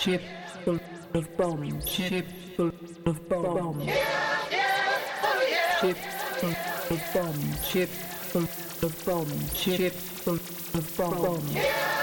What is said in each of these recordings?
Ship full of bombs. Ship full of bombs. Ship full of bombs. Ship full of bombs. Ship full of bombs.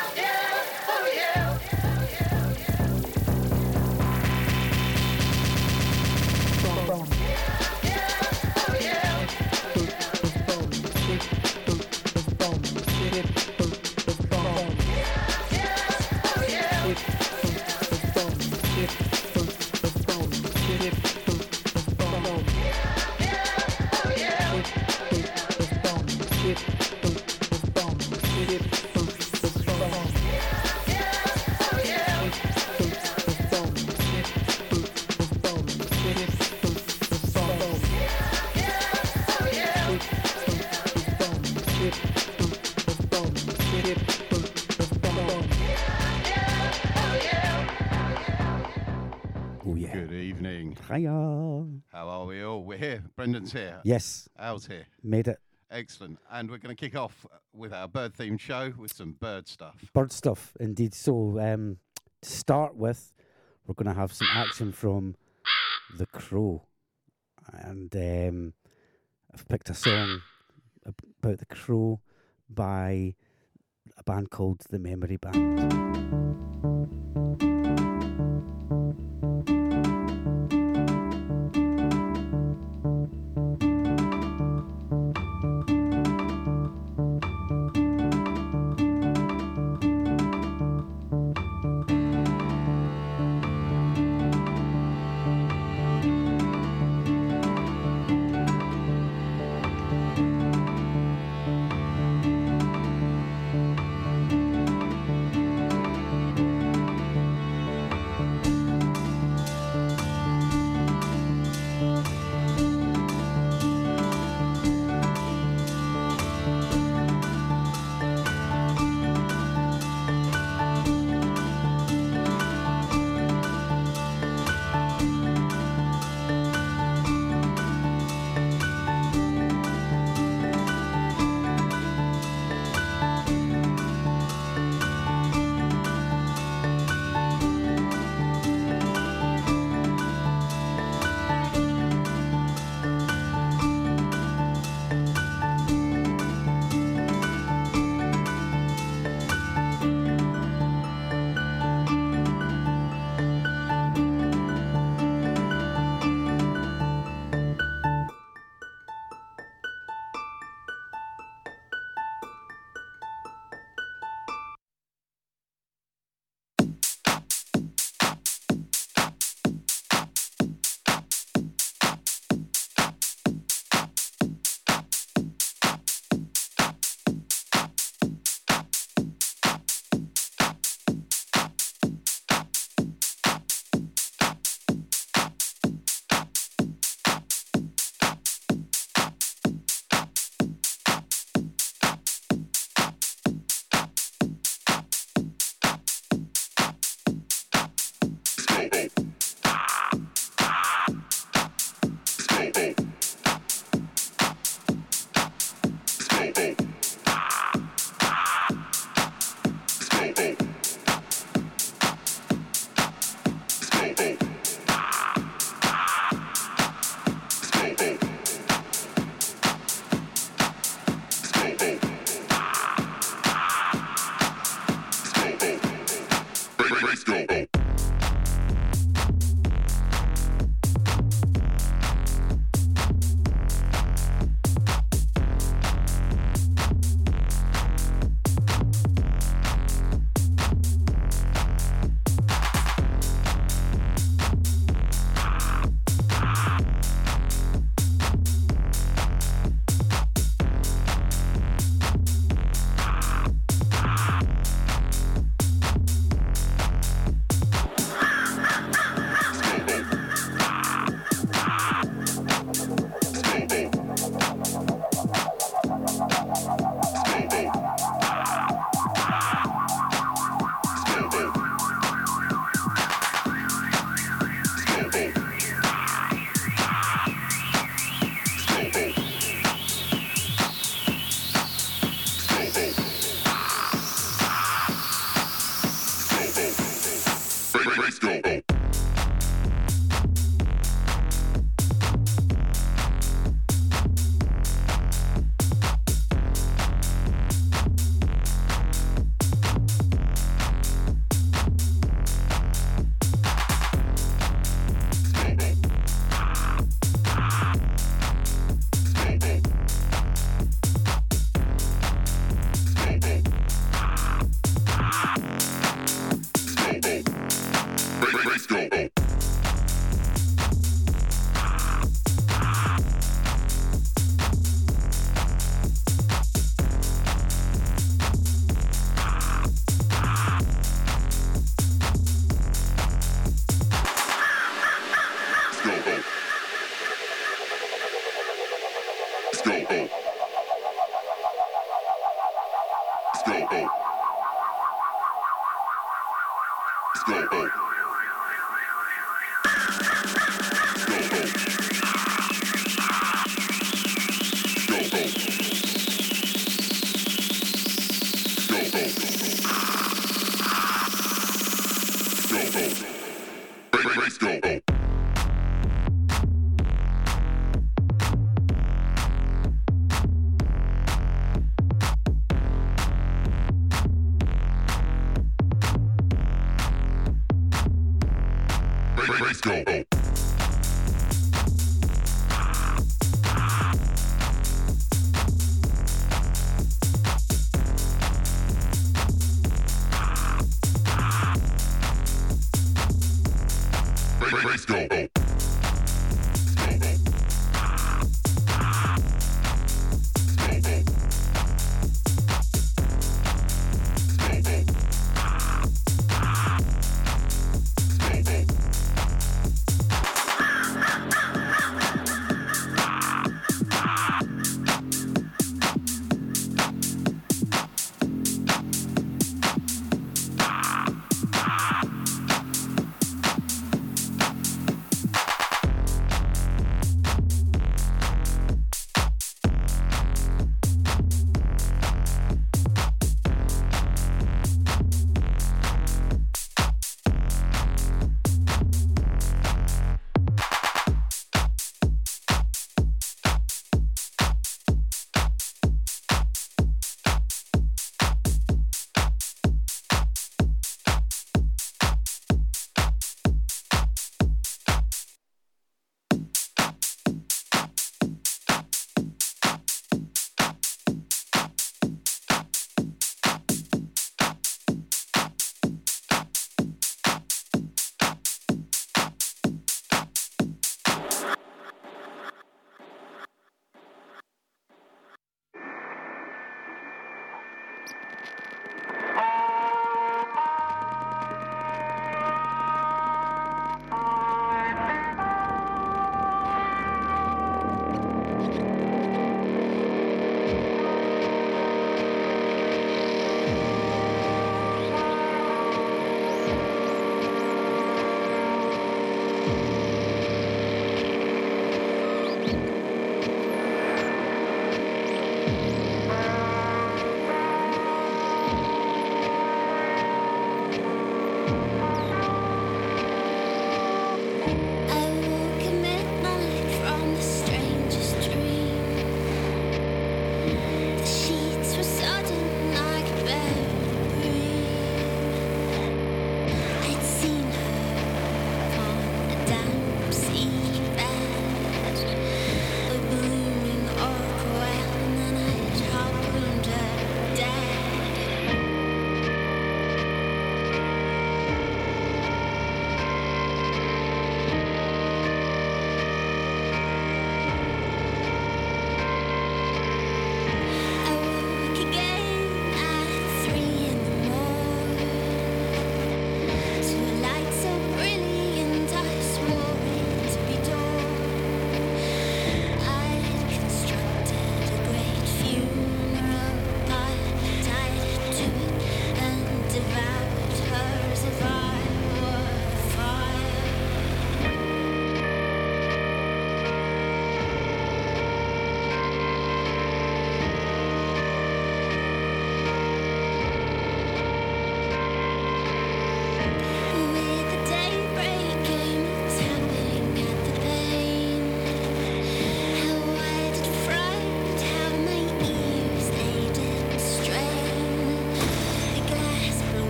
Here. Brendan's here. Yes, Al's here. made it. Excellent. And we're going to kick off with our bird themed show with some bird stuff. Bird stuff, indeed. So, um, to start with, we're going to have some action from The Crow. And um, I've picked a song about The Crow by a band called The Memory Band.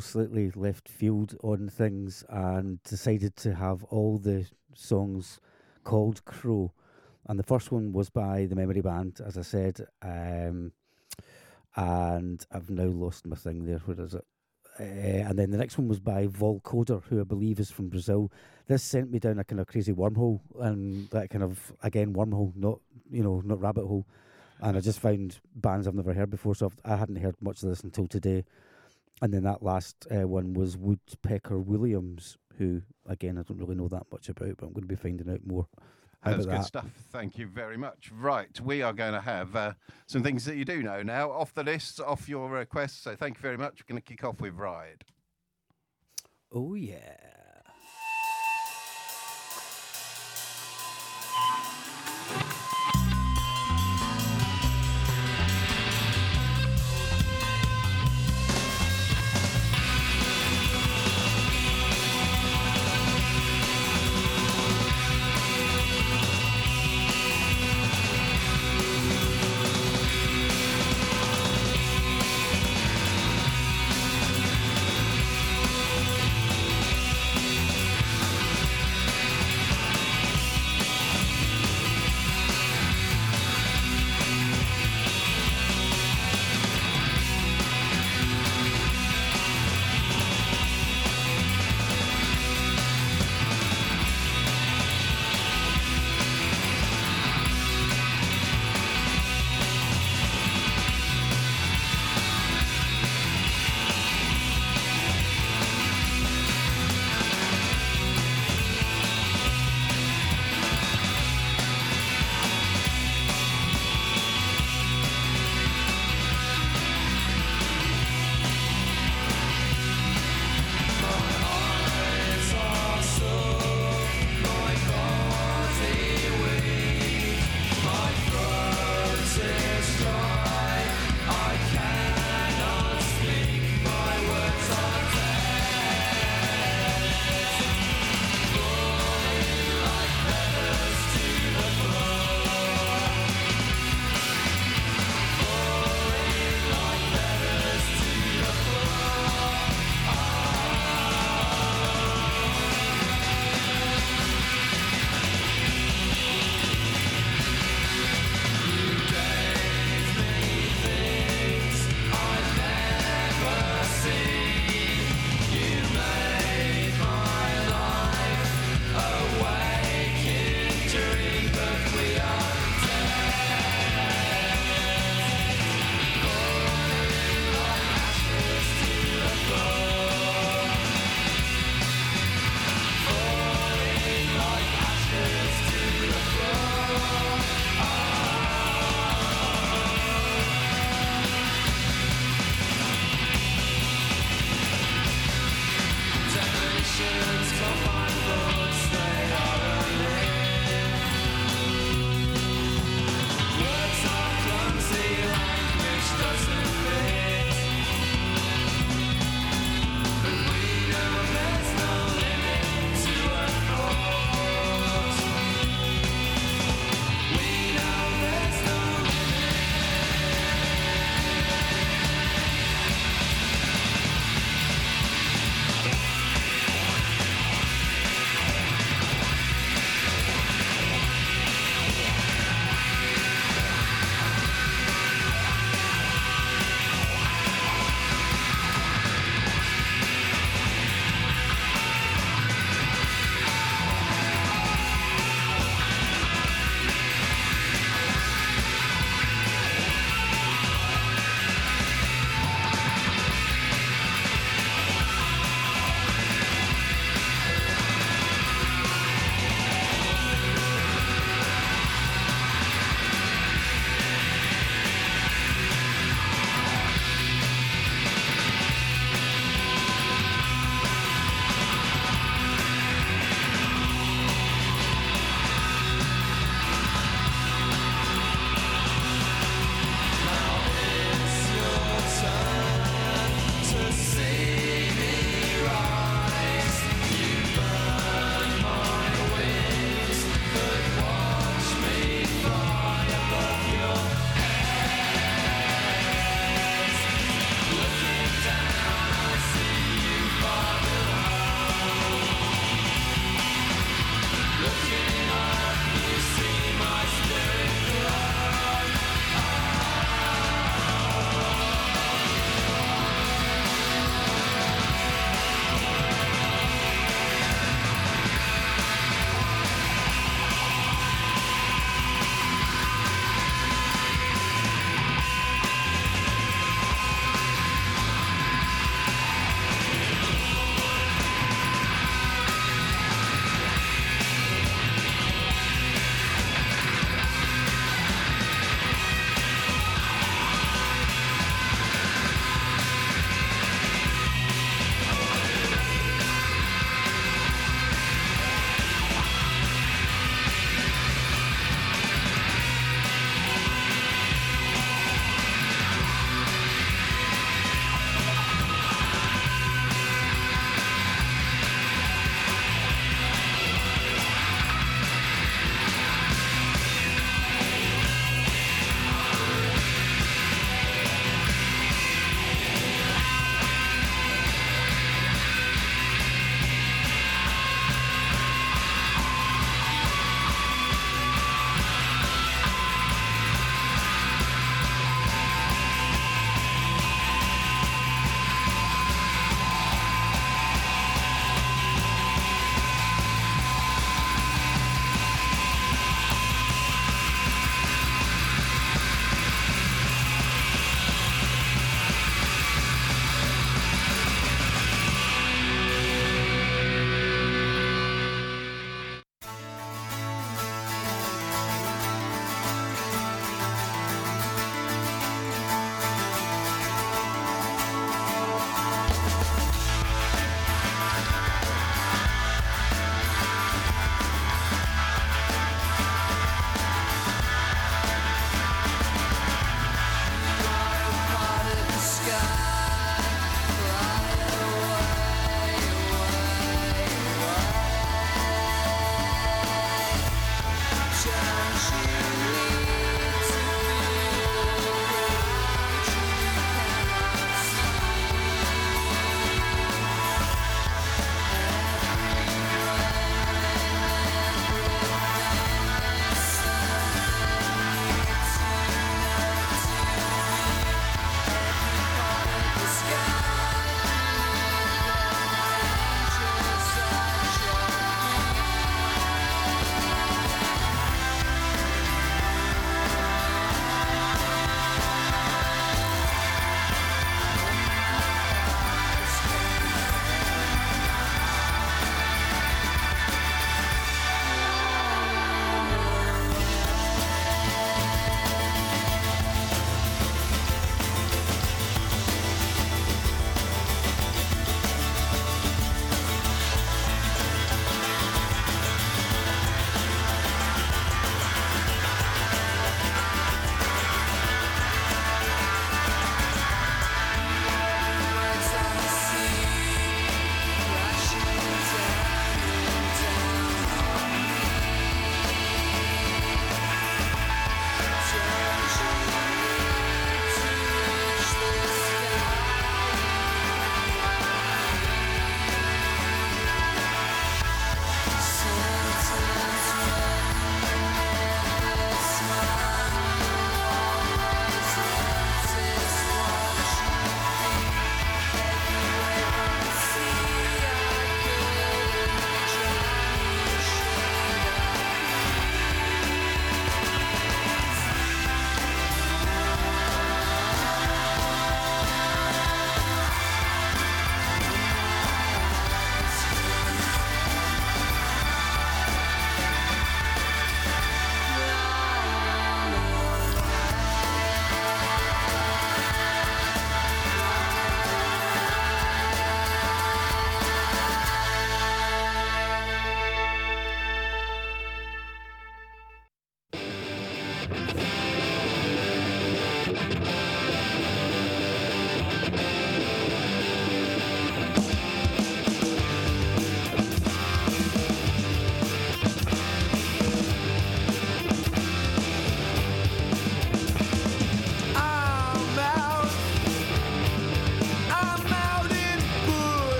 Slightly left field on things and decided to have all the songs called Crow. And the first one was by the Memory Band, as I said. Um, and I've now lost my thing there. Where is it? Uh, and then the next one was by Volcoder, who I believe is from Brazil. This sent me down a kind of crazy wormhole, and that kind of again wormhole, not you know, not rabbit hole. And I just found bands I've never heard before, so I've, I hadn't heard much of this until today. And then that last uh, one was Woodpecker Wooliams, who again I don't really know that much about, but I'm going to be finding out more. That's good that? stuff. Thank you very much. Right, we are going to have uh, some things that you do know now off the list, off your requests. So thank you very much. We're going to kick off with Ride. Oh yeah.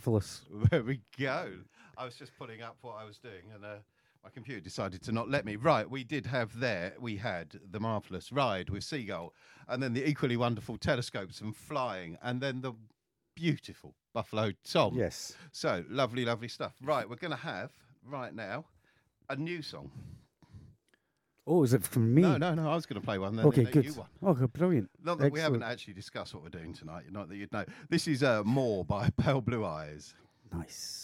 Marvelous. There we go. I was just putting up what I was doing, and uh, my computer decided to not let me. Right, we did have there. We had the marvelous ride with Seagull, and then the equally wonderful telescopes and flying, and then the beautiful Buffalo Tom. Yes. So lovely, lovely stuff. Right, we're going to have right now a new song. Oh, is it from me? No, no, no. I was going to play one. Then Okay, good. You one. Okay, brilliant. Not that we haven't actually discussed what we're doing tonight. Not that you'd know. This is uh, more by Pale Blue Eyes. Nice.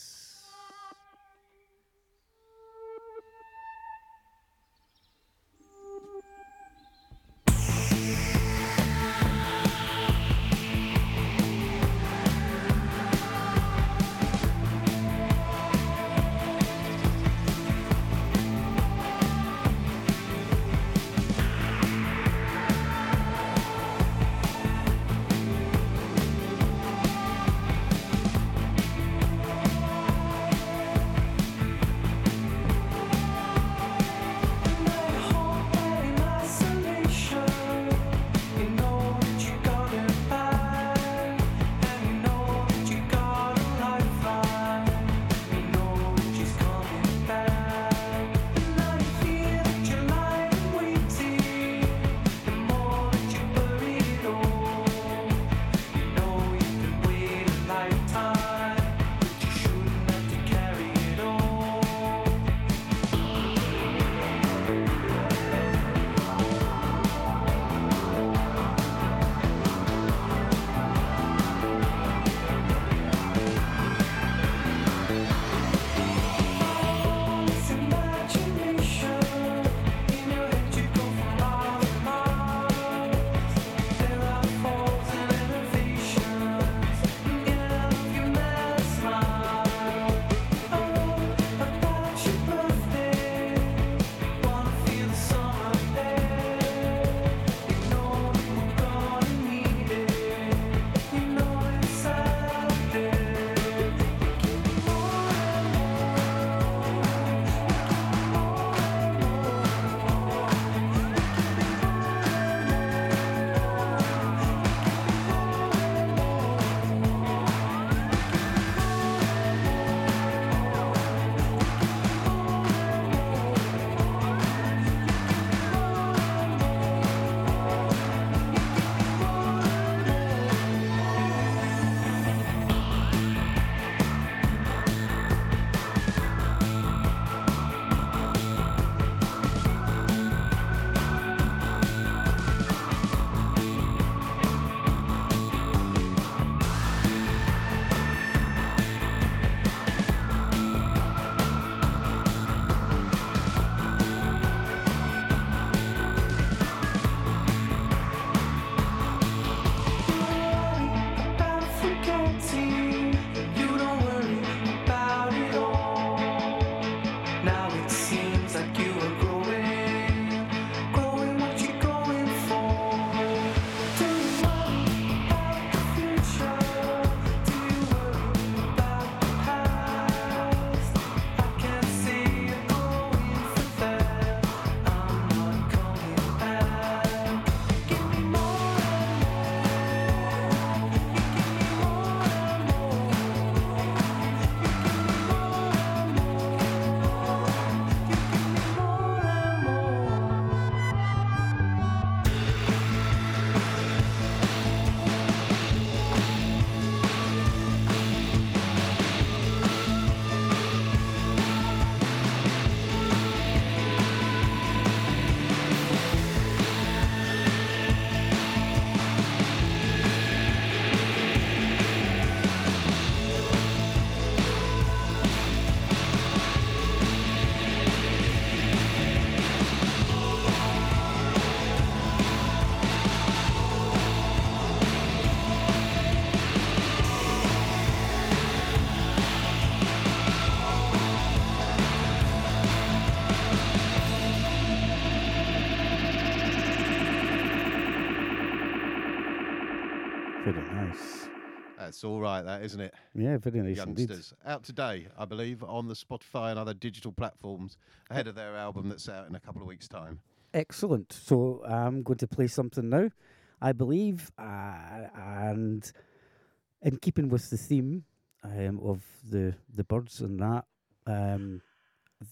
All right, that isn't it? Yeah, very nice indeed. Youngsters. Out today, I believe, on the Spotify and other digital platforms ahead of their album that's out in a couple of weeks' time. Excellent. So I'm going to play something now, I believe, uh, and in keeping with the theme um, of the the birds and that. Um, th-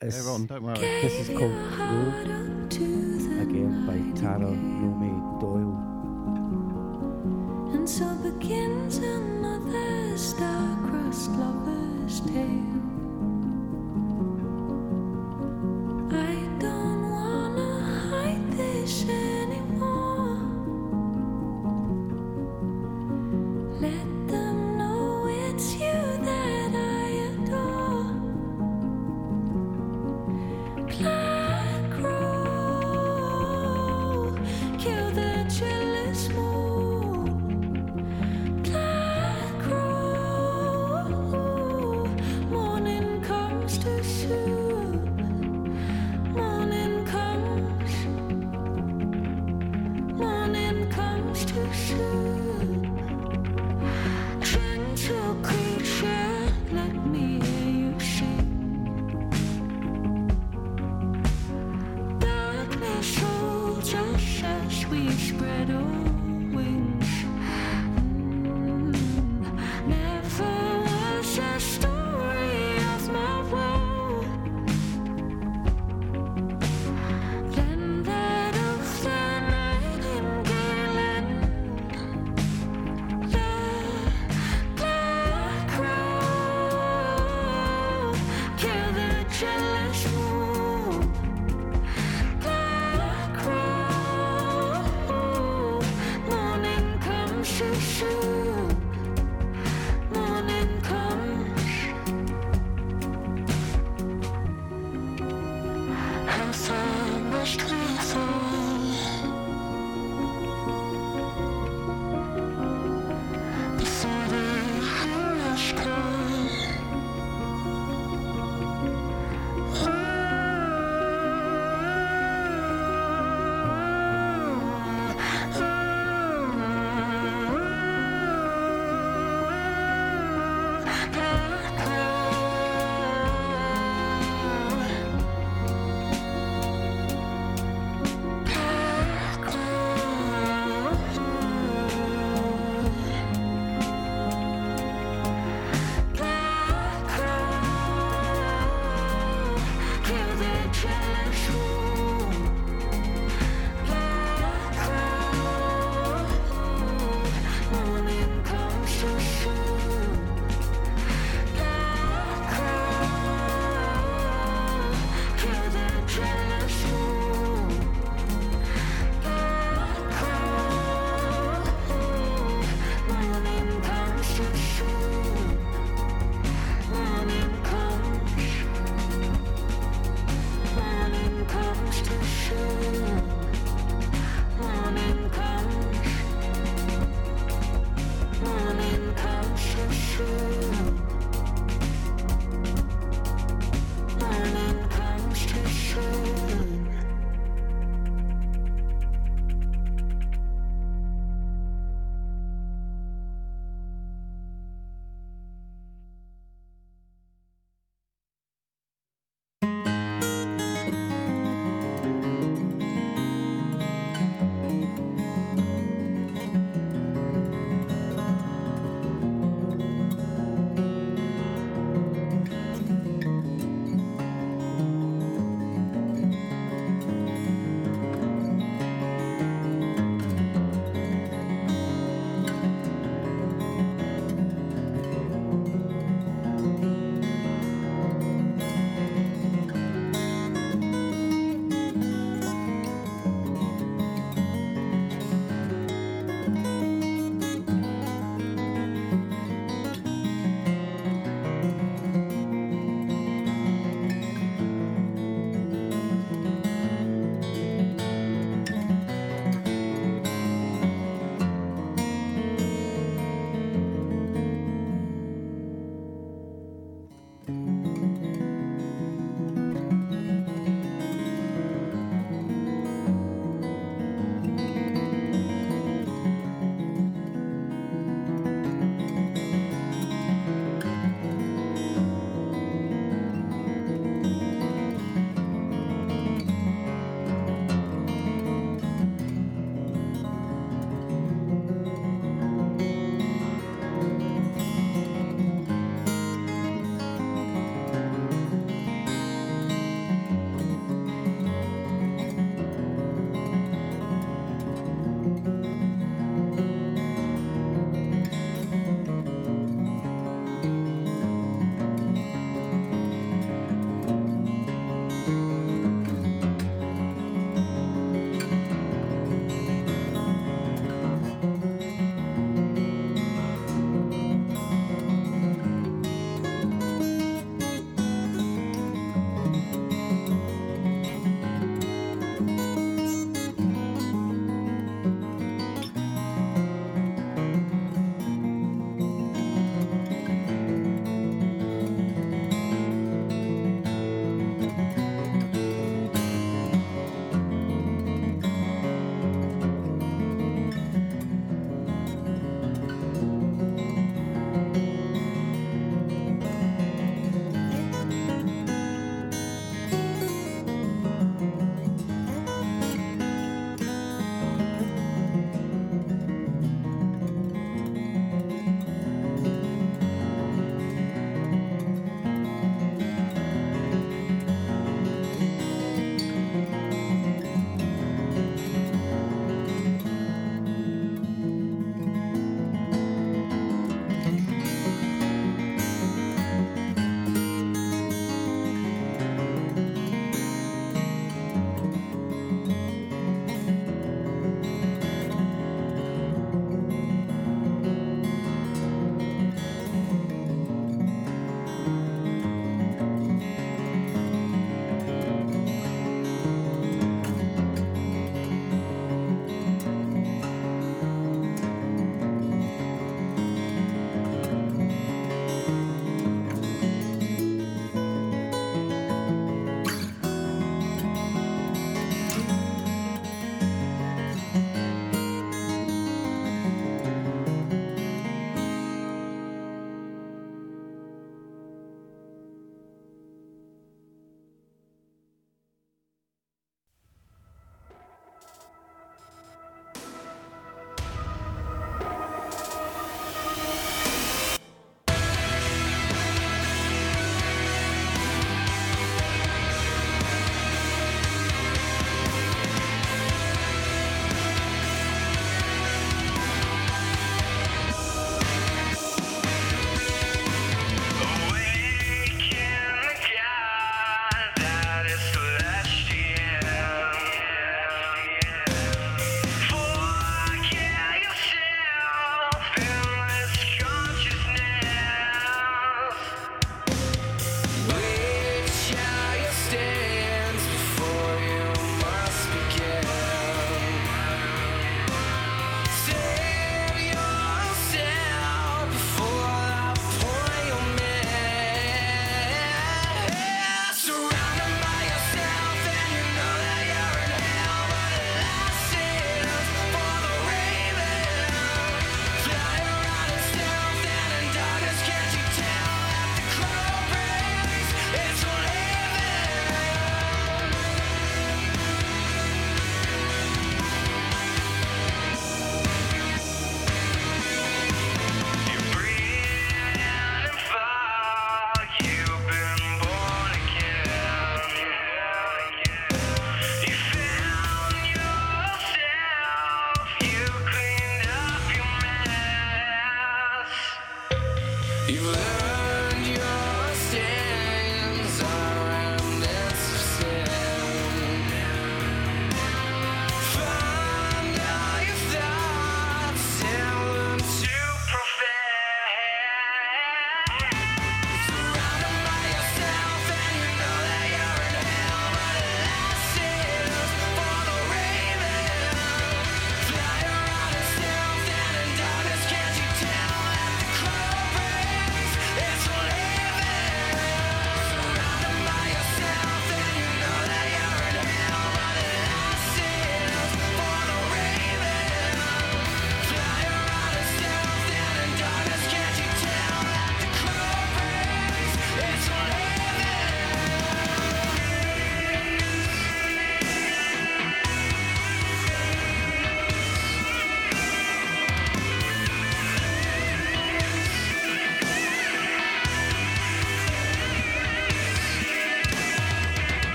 They're it's- on, don't worry. This is called Crow, again by Tara Nome Doyle. And so begins another star-crossed lover's tale. I 是。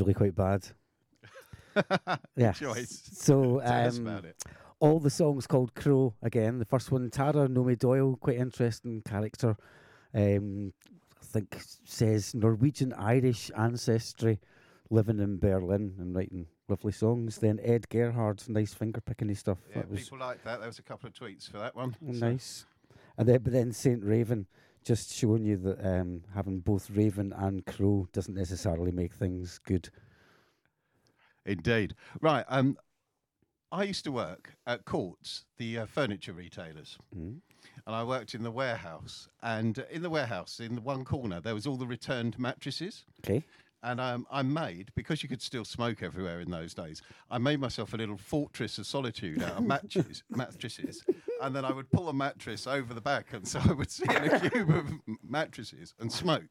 Really quite bad. yeah. choice. So um, about it. all the songs called Crow again. The first one, Tara Nome Doyle, quite interesting character. Um, I think says Norwegian Irish ancestry, living in Berlin and writing lovely songs. Then Ed Gerhard's nice finger picking stuff. Yeah, that was people like that. There was a couple of tweets for that one. Oh, So- nice. And then, but then Saint Raven, just showing you that um, having both Raven and Crow doesn't necessarily make things good. Indeed. Right. Um, I used to work at Courts, the uh, furniture retailers, Mm. and I worked in the warehouse. And uh, in the warehouse, in the one corner, there was all the returned mattresses. Okay. And um, I made, because you could still smoke everywhere in those days, I made myself a little fortress of solitude out of matches, mattresses. And then I would pull a mattress over the back, and so I would sit in a cube of mattresses and smoke.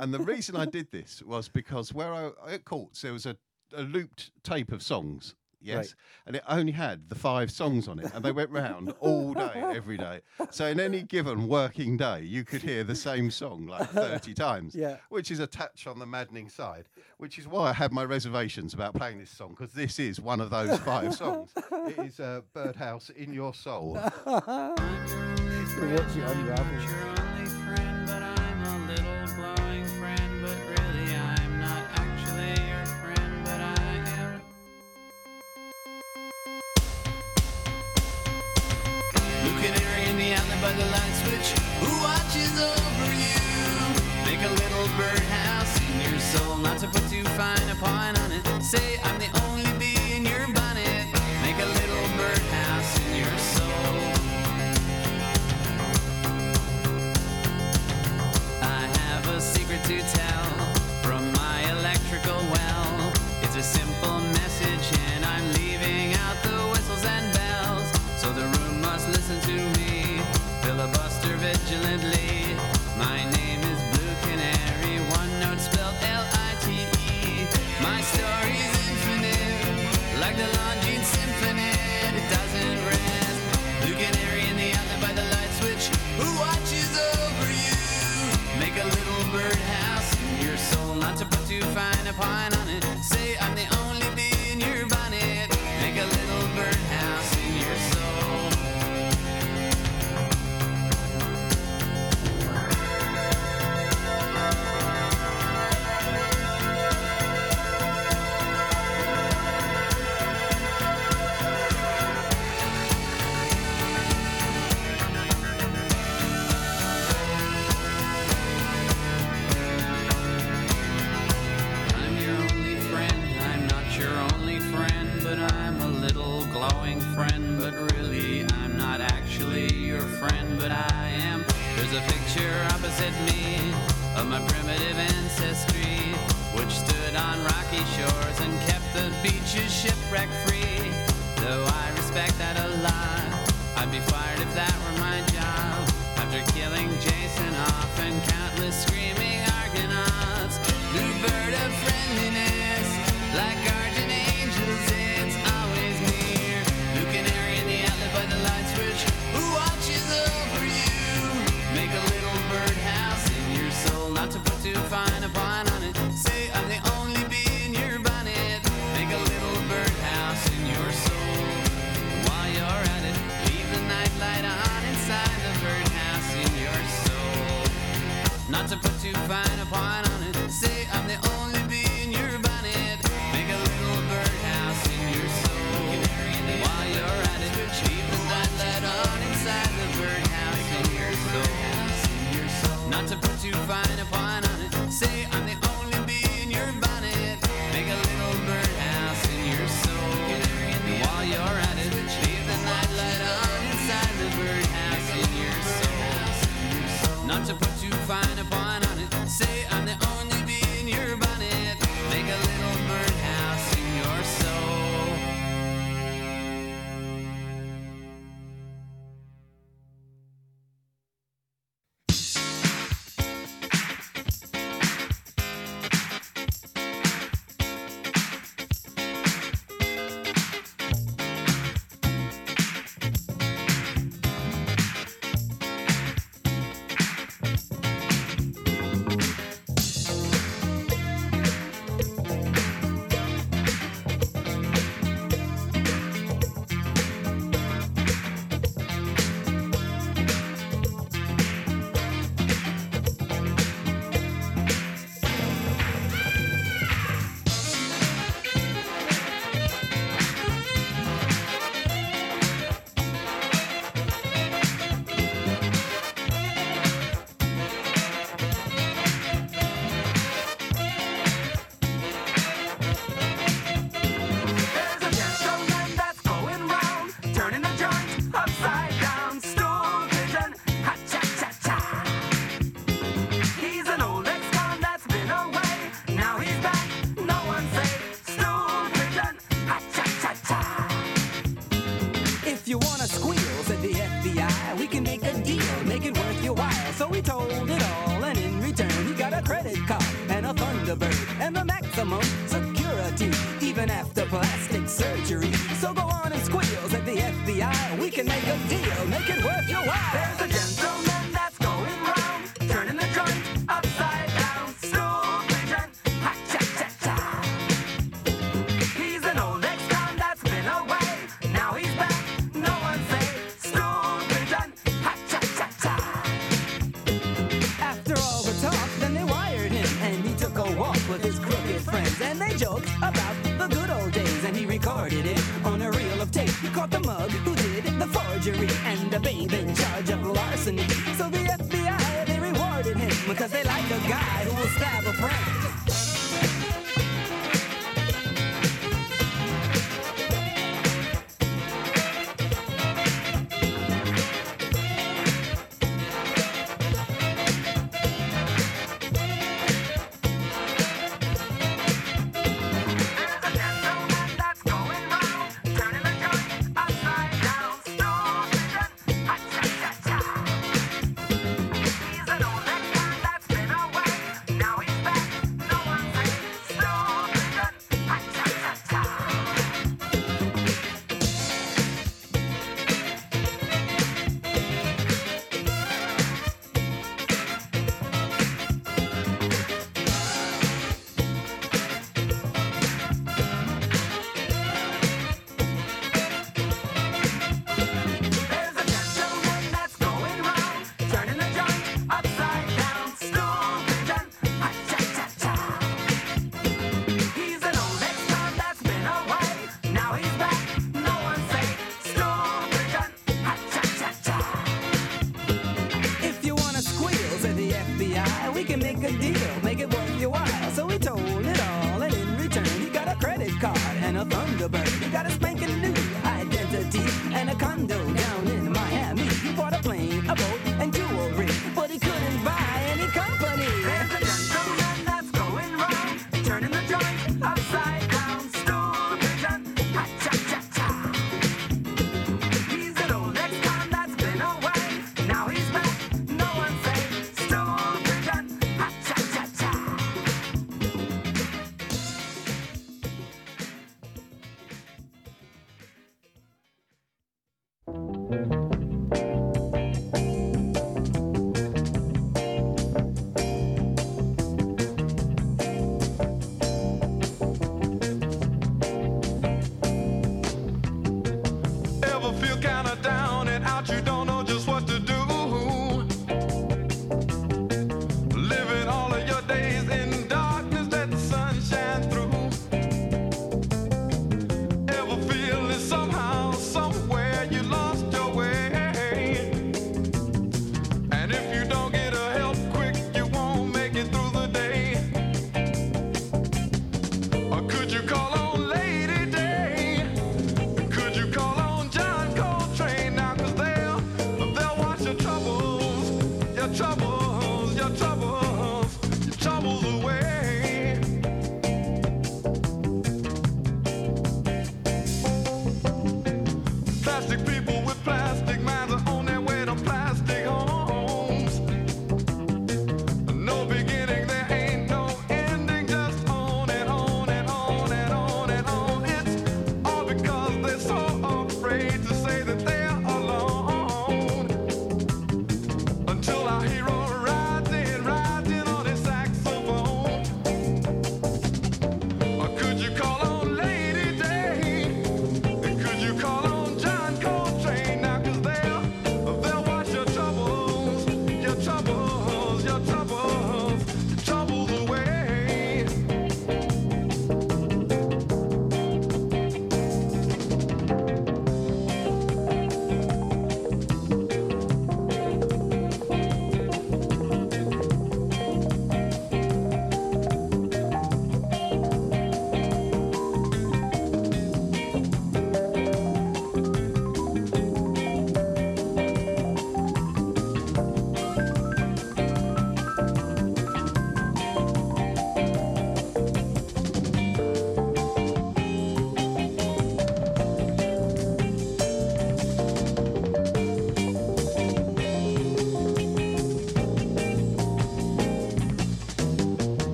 And the reason I did this was because where I at Courts, there was a, a looped tape of songs. Yes, Right. and it only had the five songs on it, and they went round all day, every day. So in any given working day, you could hear the same song like thirty times Yeah. which is a touch on the maddening side, which is why I had my reservations about playing this song because this is one of those five songs. It is uh, Birdhouse in Your Soul. watch it unravel. By the light switch, who watches over you? Make a little birdhouse in your soul, not to put too fine a point on it. Say I'm the only bee in your bonnet. Make a little birdhouse in your soul. I have a secret to tell vigilantly. My name is Blue Canary, one note spelled L I T E. My story's infinite, like the Longines Symphony. It doesn't rest. Blue Canary in the outlet by the light switch, who watches over you? Make a little birdhouse in your soul, not to put too fine a point on it. Rocky shores and kept the beaches shipwreck free. Though I respect that a lot, I'd be fired if that were my job. After killing Jason off and countless screaming Argonauts, new bird of friendliness, like guardian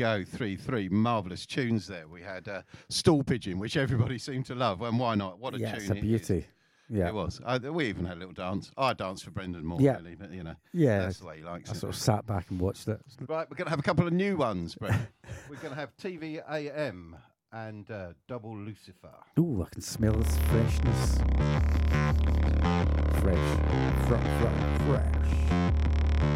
go, three three marvelous tunes there. We had uh, Stool Pigeon, which everybody seemed to love, and why not? What a yeah, tune! it's a it beauty. Yeah, It was. We even had a little dance. I danced for Brendan Moore, Yeah. really, but you know, yeah. that's the way he likes I it. sort of sat back and watched it. Right, we're going to have a couple of new ones, Brett. we're going to have TV AM and uh, Double Lucifer. Ooh, I can smell this freshness. Fresh, fr- fr- fresh.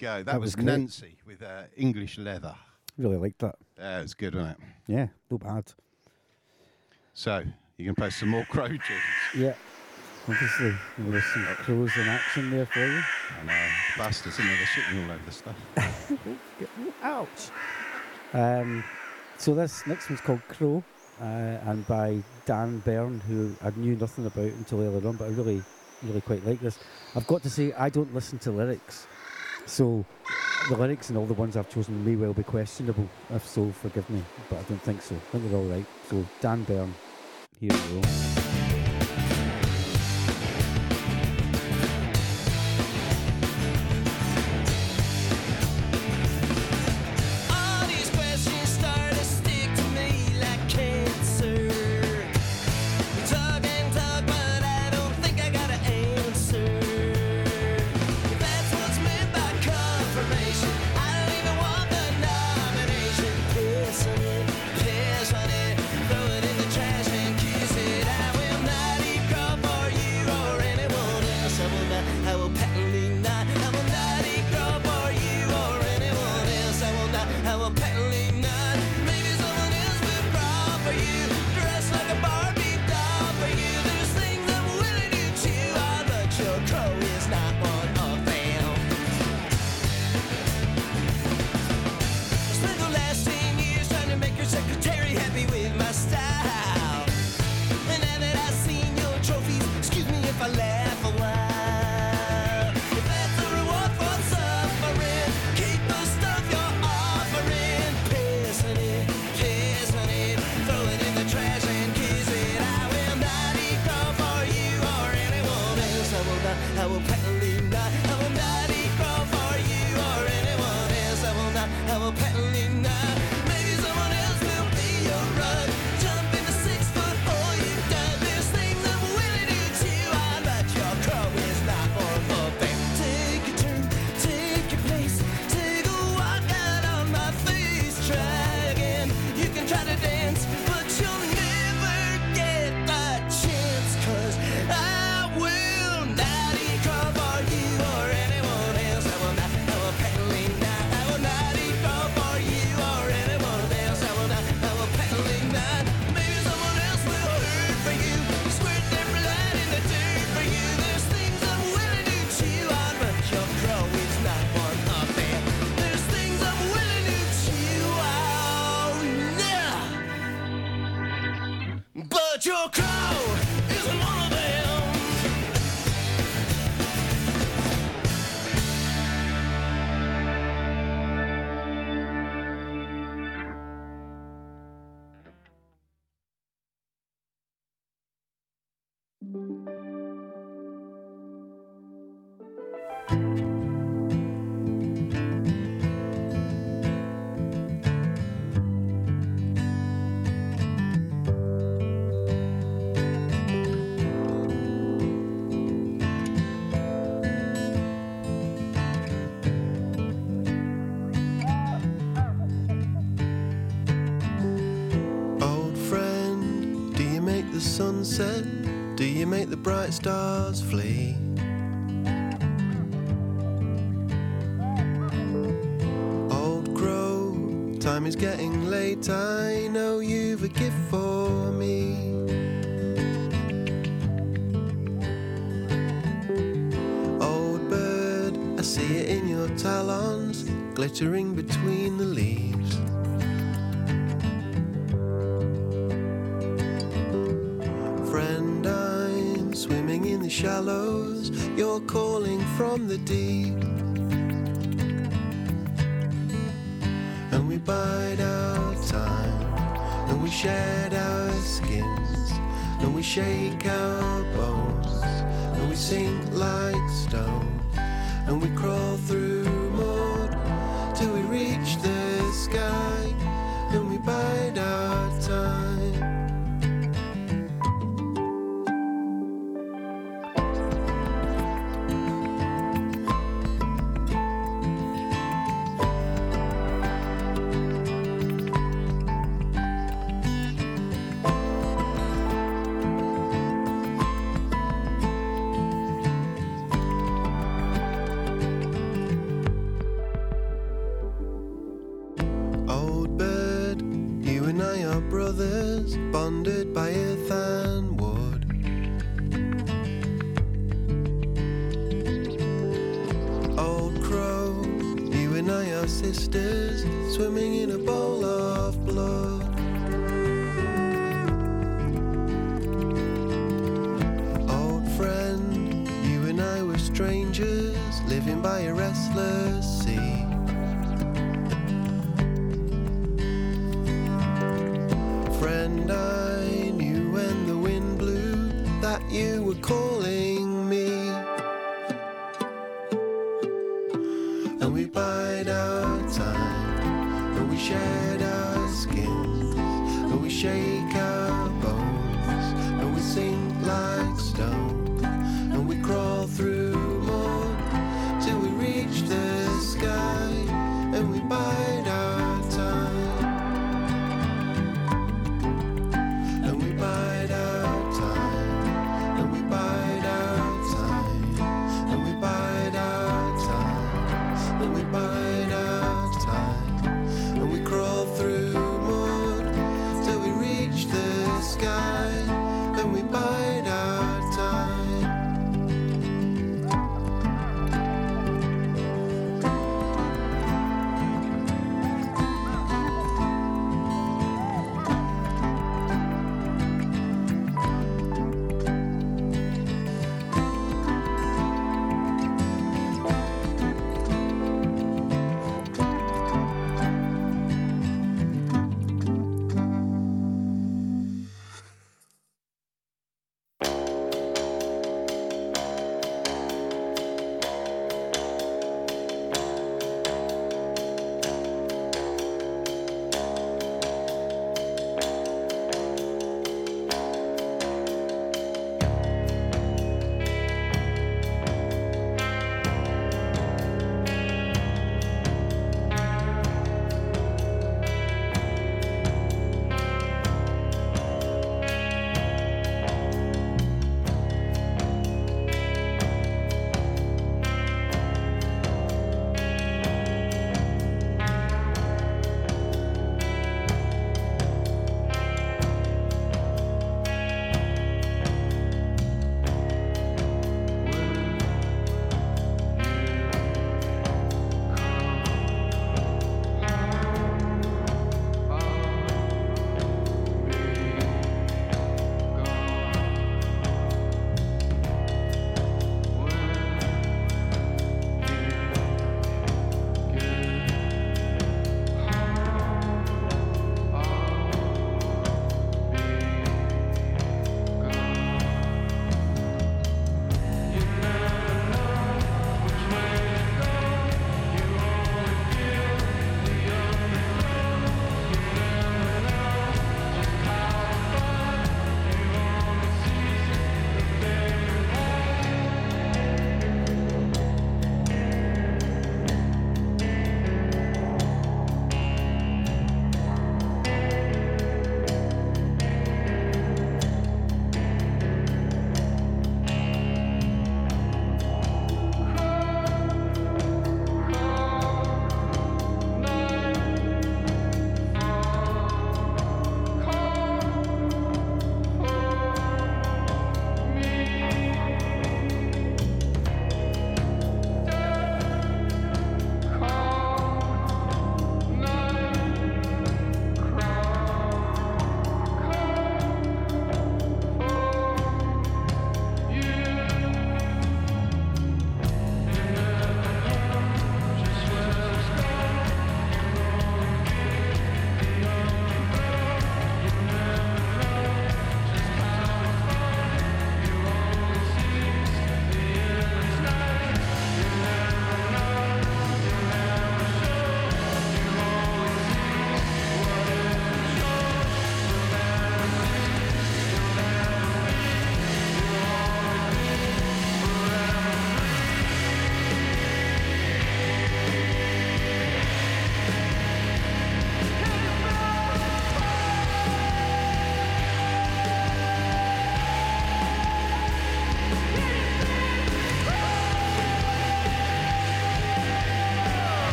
go. That, that was, was Nancy with uh, English Leather. Really liked that. Yeah, it was good, wasn't it? Yeah, no bad. So, you can play some more crow tunes. Yeah. Obviously, there was some oh. crows in action there for you. I know. Bastards, and they're shooting all over the stuff. Ouch. Um, so this next one's called Crow, uh, and by Dan Byrne, who I knew nothing about until earlier on, but I really, really quite like this. I've got to say, I don't listen to lyrics. So the lyrics and all the ones I've chosen may well be questionable. If so, forgive me, but I don't think so. I think they're all right. So Dan Byrne, here we go. we sink like stone, and we crawl through mud till we reach the sky, and we bite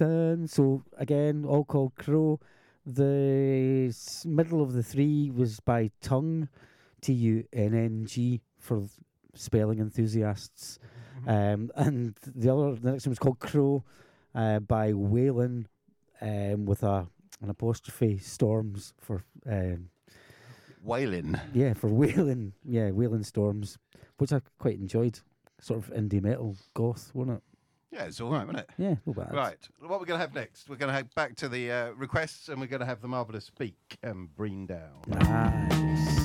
reason. So again, all called Crow. The s- middle of the three was by Tunng, T U N N G for spelling enthusiasts. Um, and the other, the next one was called Crow, uh, by Wailin', um, with a an apostrophe Storms for um, Wailing. yeah for Wailin' yeah Wailin' Storms, which I quite enjoyed. Sort of indie metal goth, wasn't it? Yeah, it's all right, wasn't it? Yeah, no bad. Right. What we're going to have next? We're going to have back to the uh, requests, and we're going to have the marvelous Speak and Breen Down. Nice.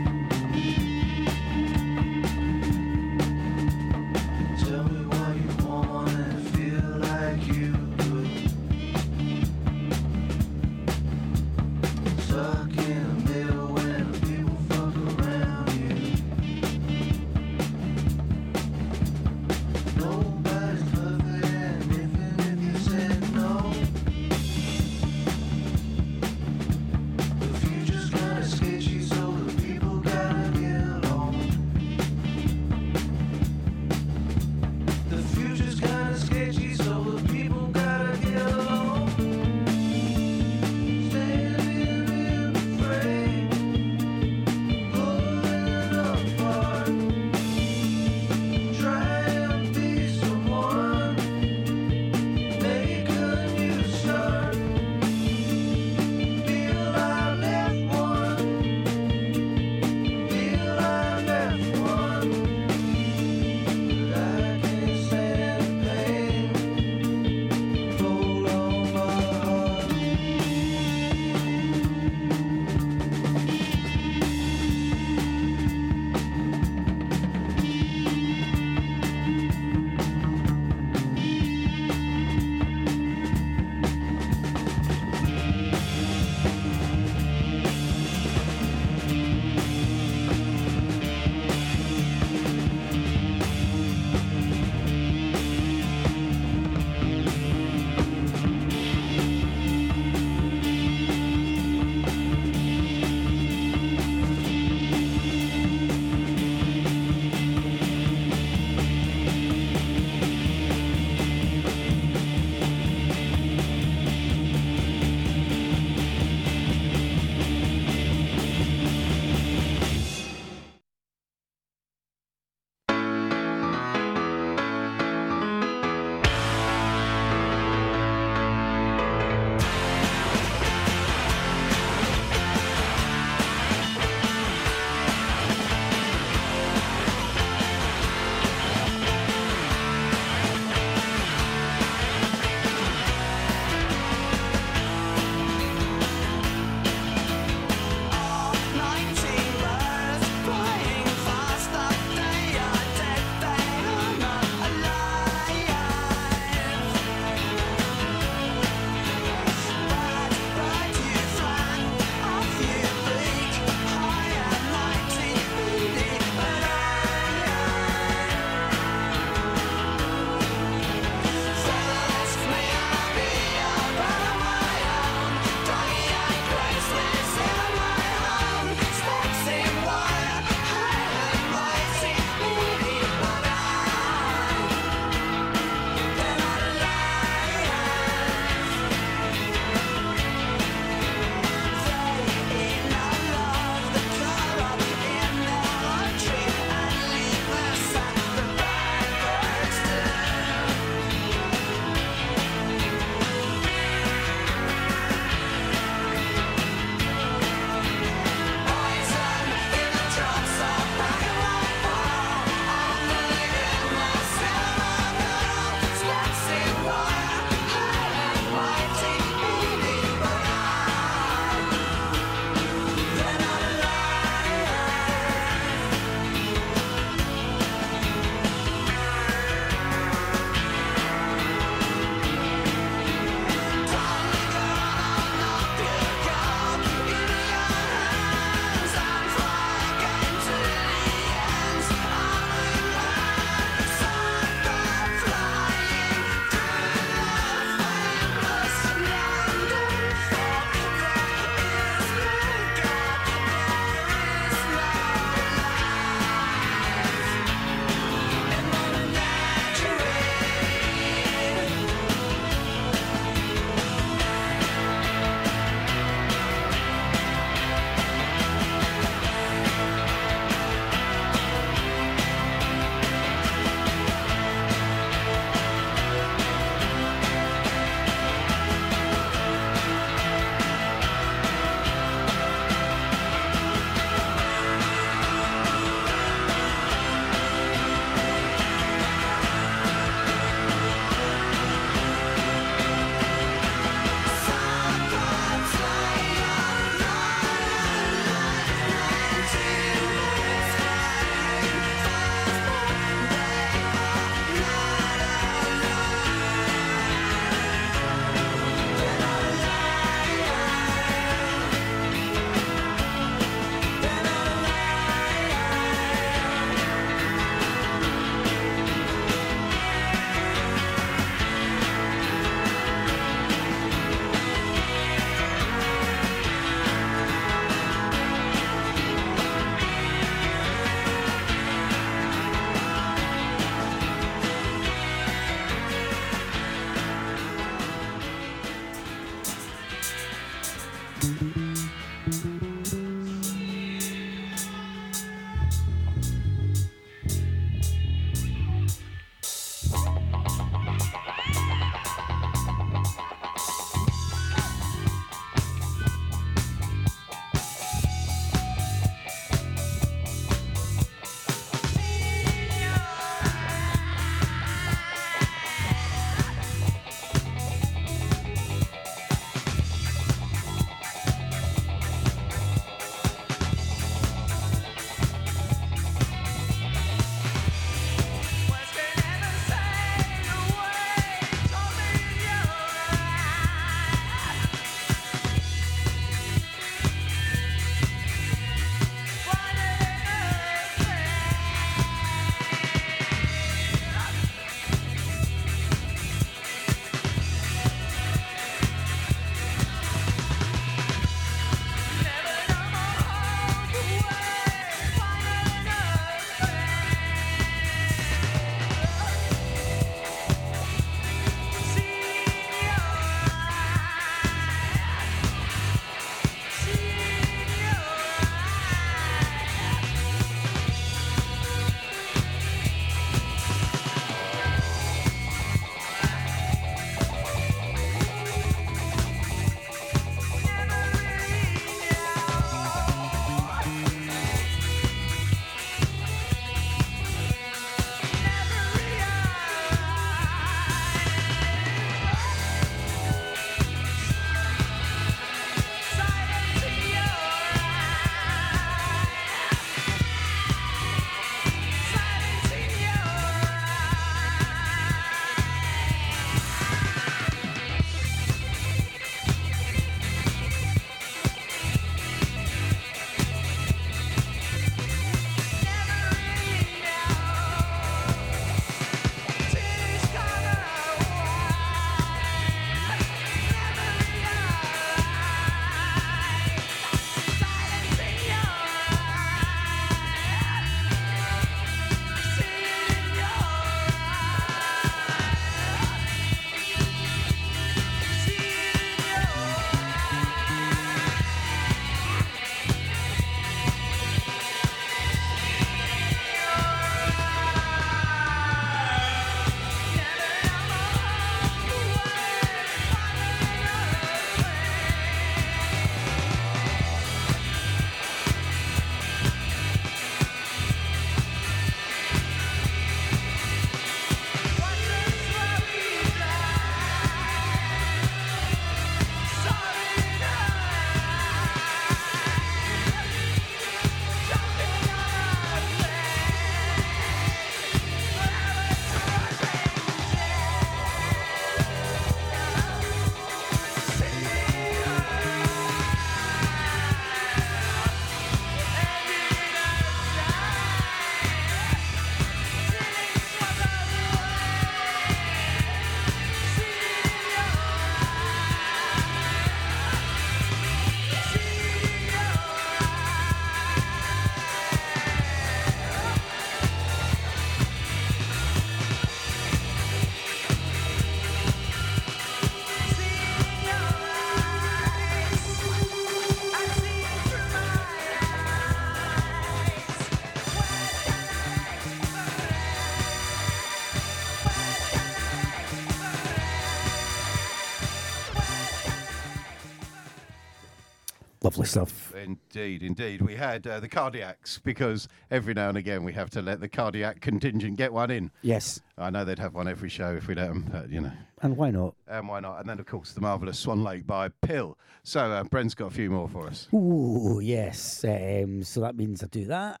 Stuff. Indeed, indeed. We had uh, the cardiacs because every now and again we have to let the cardiac contingent get one in. Yes. I know they'd have one every show if we let them, but you know. And why not? And why not? And then, of course, the marvellous Swan Lake by Pill. So, uh, Bren's got a few more for us. Ooh, yes. Um, so that means I do that.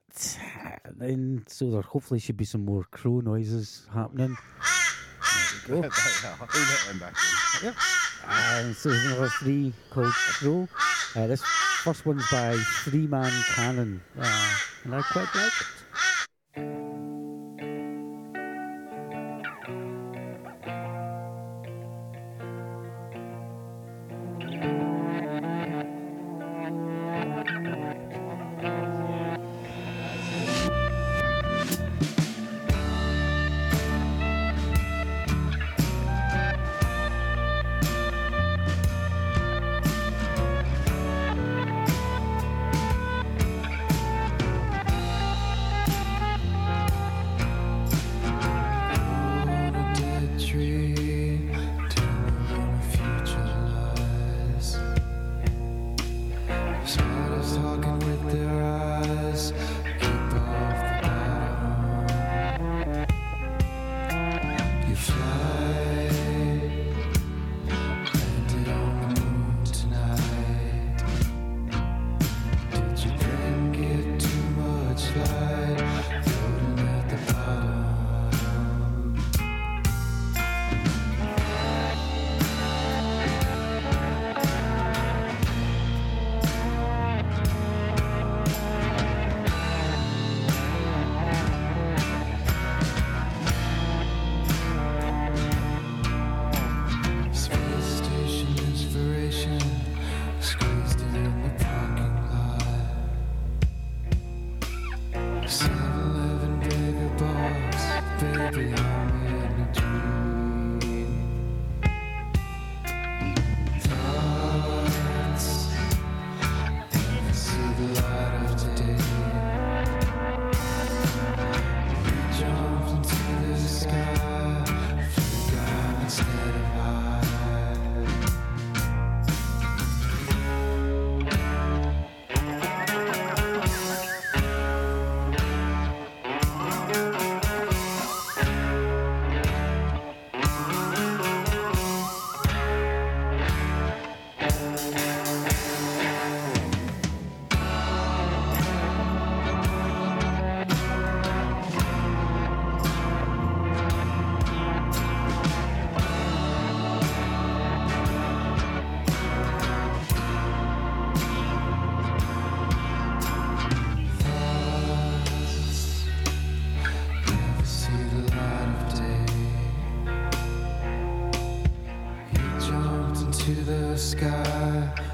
Then, so there hopefully should be some more crow noises happening. There we They go. are. Who let them back in? Yep. Um, so there's another three called Crow. Uh, this first one's by Three Man Cannon, uh, and I quite like it. to the sky.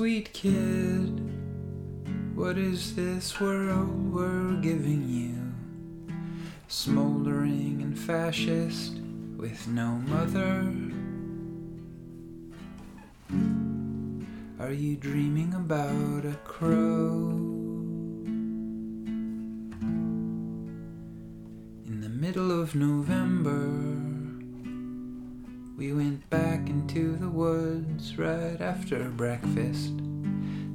Sweet kid, what is this world we're giving you? Smoldering and fascist with no mother. Are you dreaming about a crow? Into the woods right after breakfast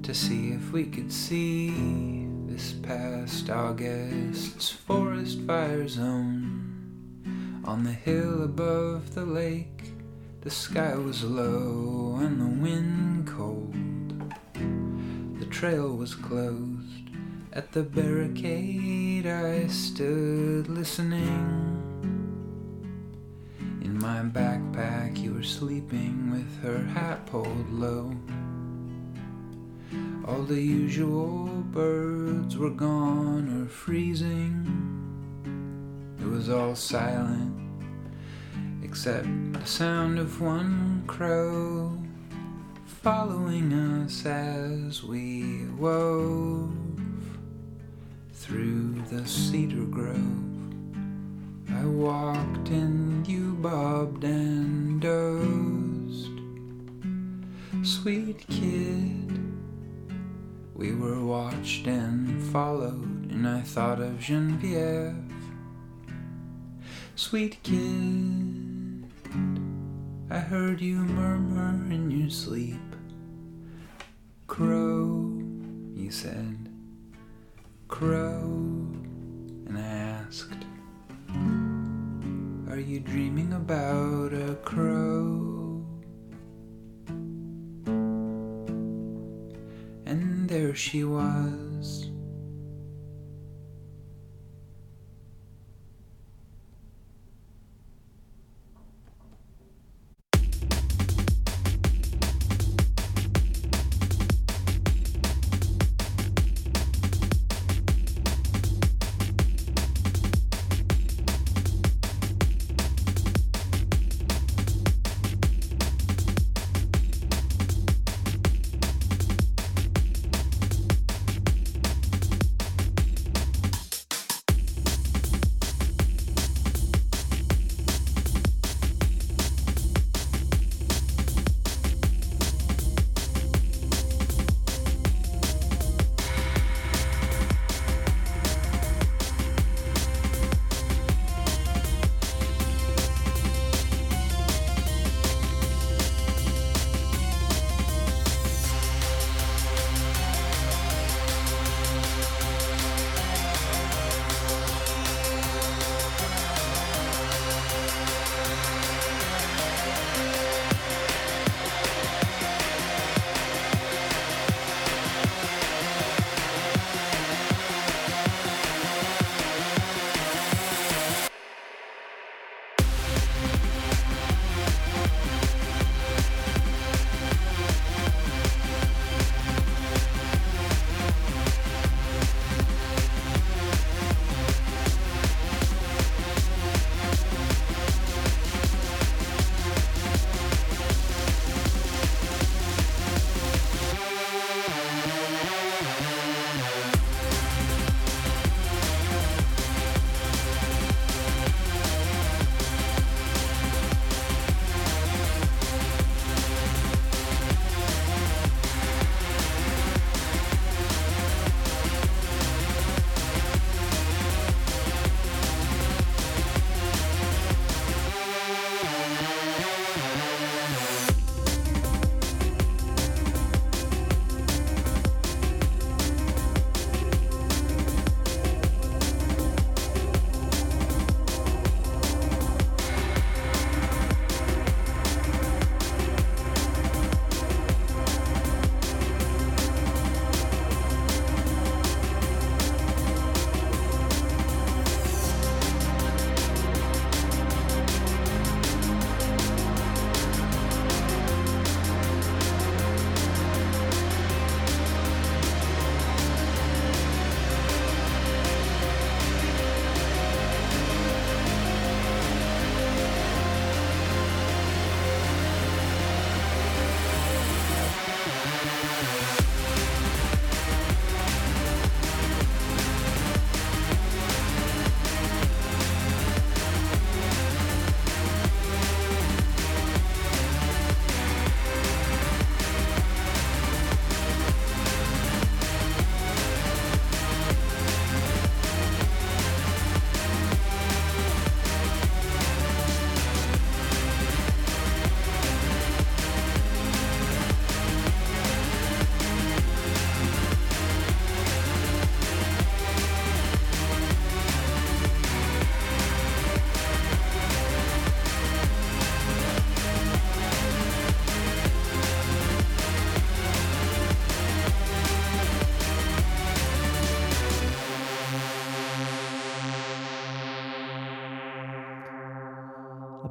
to see if we could see this past August's forest fire zone. On the hill above the lake, the sky was low and the wind cold. The trail was closed. At the barricade, I stood listening. My backpack, you were sleeping with her hat pulled low. All the usual birds were gone or freezing. It was all silent, except the sound of one crow following us as we wove through the cedar grove. I walked and you bobbed and dozed. Sweet kid, we were watched and followed, and I thought of Genevieve. Sweet kid, I heard you murmur in your sleep. Crow, you said, crow, and I asked, Are you dreaming about a crow? And there she was.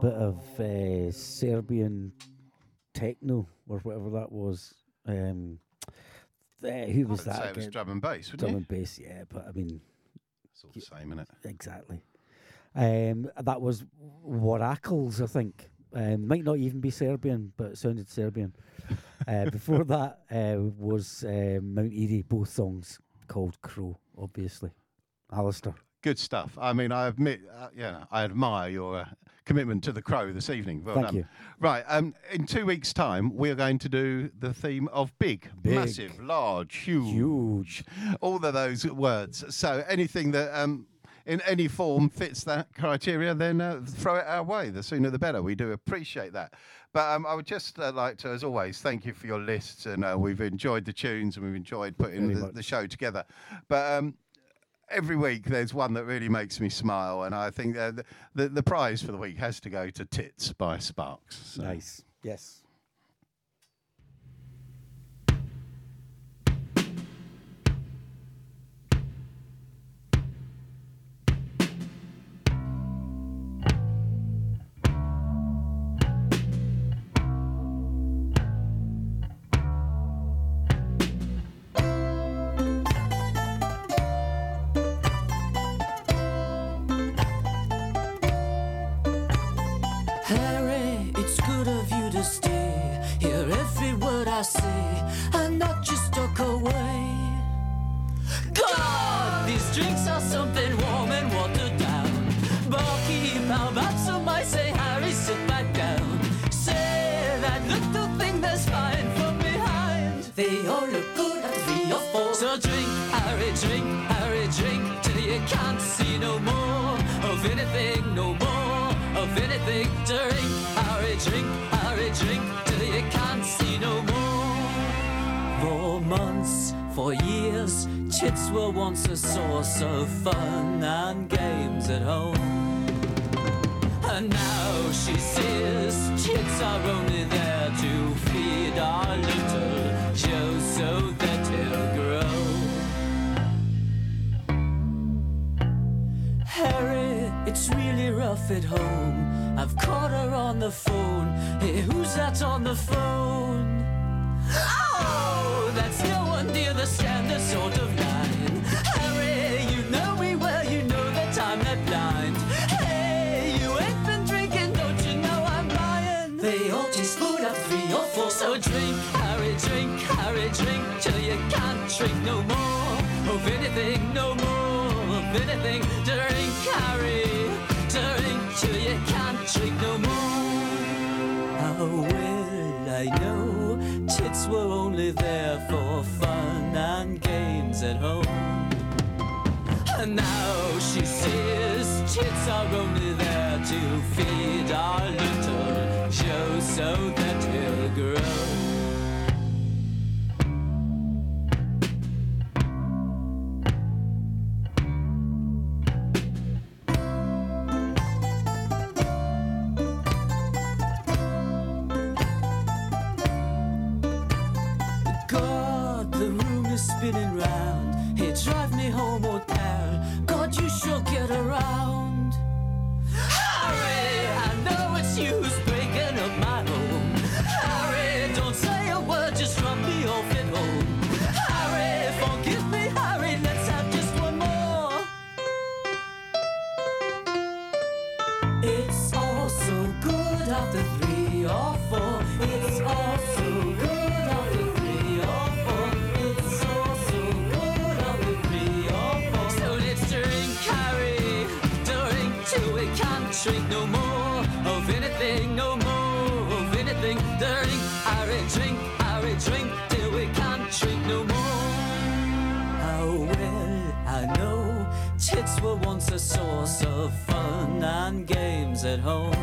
Bit of uh, Serbian techno or whatever that was. Um, uh, who was that? it was drum and bass, Drum you? and bass, yeah. But I mean, It's all the same, isn't it? exactly. Um, that was Waracles, I think. Um, might not even be Serbian, but it sounded Serbian. uh, before that uh, was uh, Mount Eerie, both songs called Crow, obviously. Alistair. Good stuff. I mean, I admit, uh, yeah, I admire your uh, commitment to the crow this evening. Well Thank done. you. Right. Um, in two weeks' time, we are going to do the theme of big, Big. massive, large, huge, Huge. all of those words. So anything that um, in any form fits that criteria, then uh, throw it our way. The sooner the better. We do appreciate that. But um, I would just uh, like to, as always, thank you for your lists, and uh, we've enjoyed the tunes and we've enjoyed putting the, the show together. But um, every week there's one that really makes me smile, and I think the, the the prize for the week has to go to "Tits" by Sparks. So. Nice. Yes. Say, and not just talk away. God, these drinks are something warm and watered down. Barkeep, how about some I say, Harry, sit back down. Say that little thing that's fine from behind. They all look good at three or four. So drink, Harry, drink, Harry, drink, till you can't see no more of anything, no more of anything. Drink, Harry, drink, Harry, drink, till you can't months, for years, chits were once a source of fun and games at home. And now she says chits are only there to feed our little Joe so that he'll grow. Harry, it's really rough at home. I've caught her on the phone. Hey, who's that on the phone? Oh, that's no one near the standard sort of line. Harry, you know me well, you know that I'm not blind. Hey, you ain't been drinking, don't you know I'm lying? They all taste good at three or four. So drink, Harry, drink, Harry, drink, till you can't drink no more of anything, no more of anything. Drink, Harry, drink, till you can't drink no more. How well I know tits were only there for fun and games at home. And now she says tits are only there to feed our little Joe so that he'll grow. Home.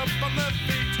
Up on the feet.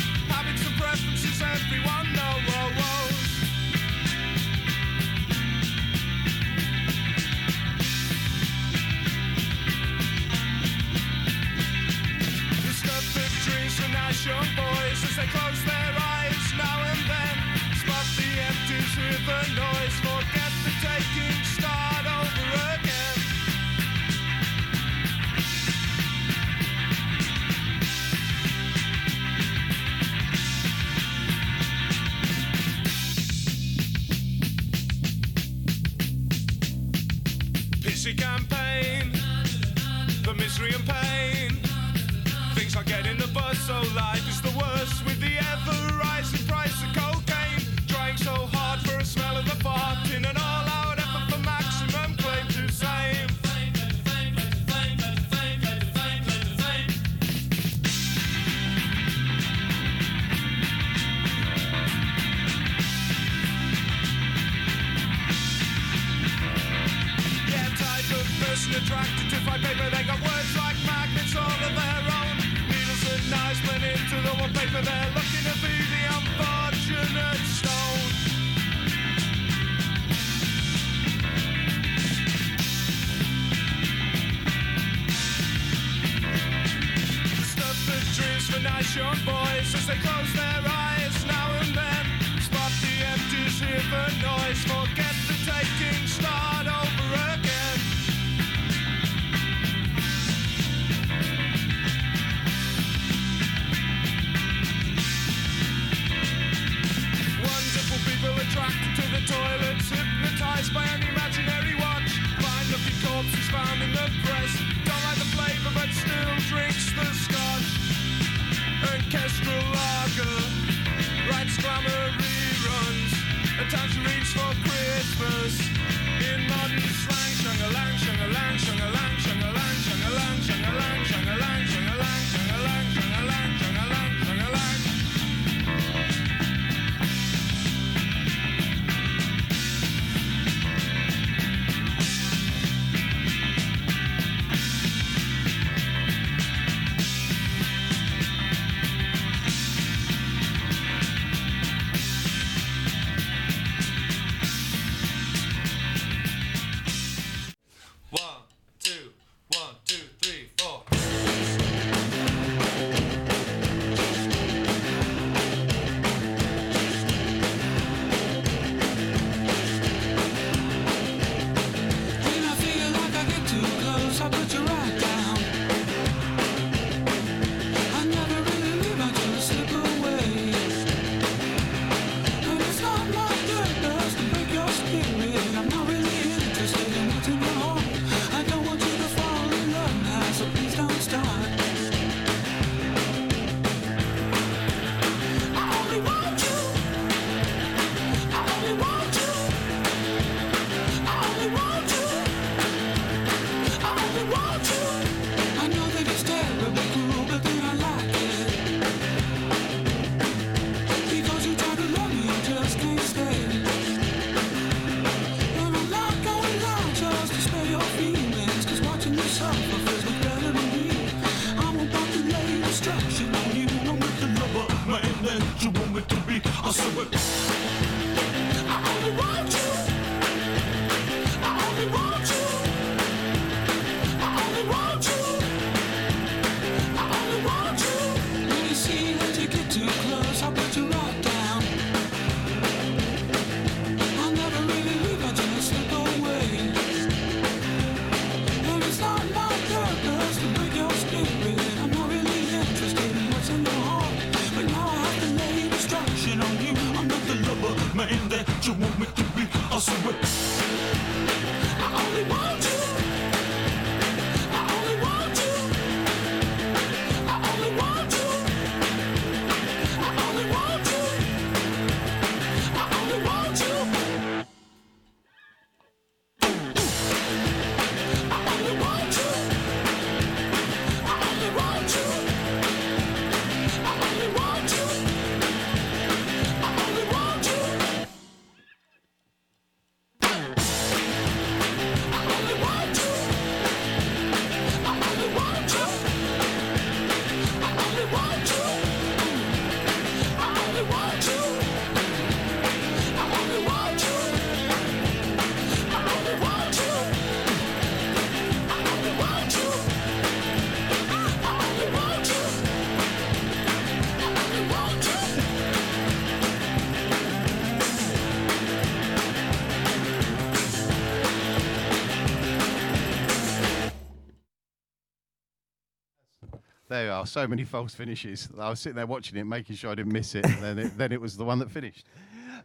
There are so many false finishes. I was sitting there watching it, making sure I didn't miss it, and then it, then it was the one that finished.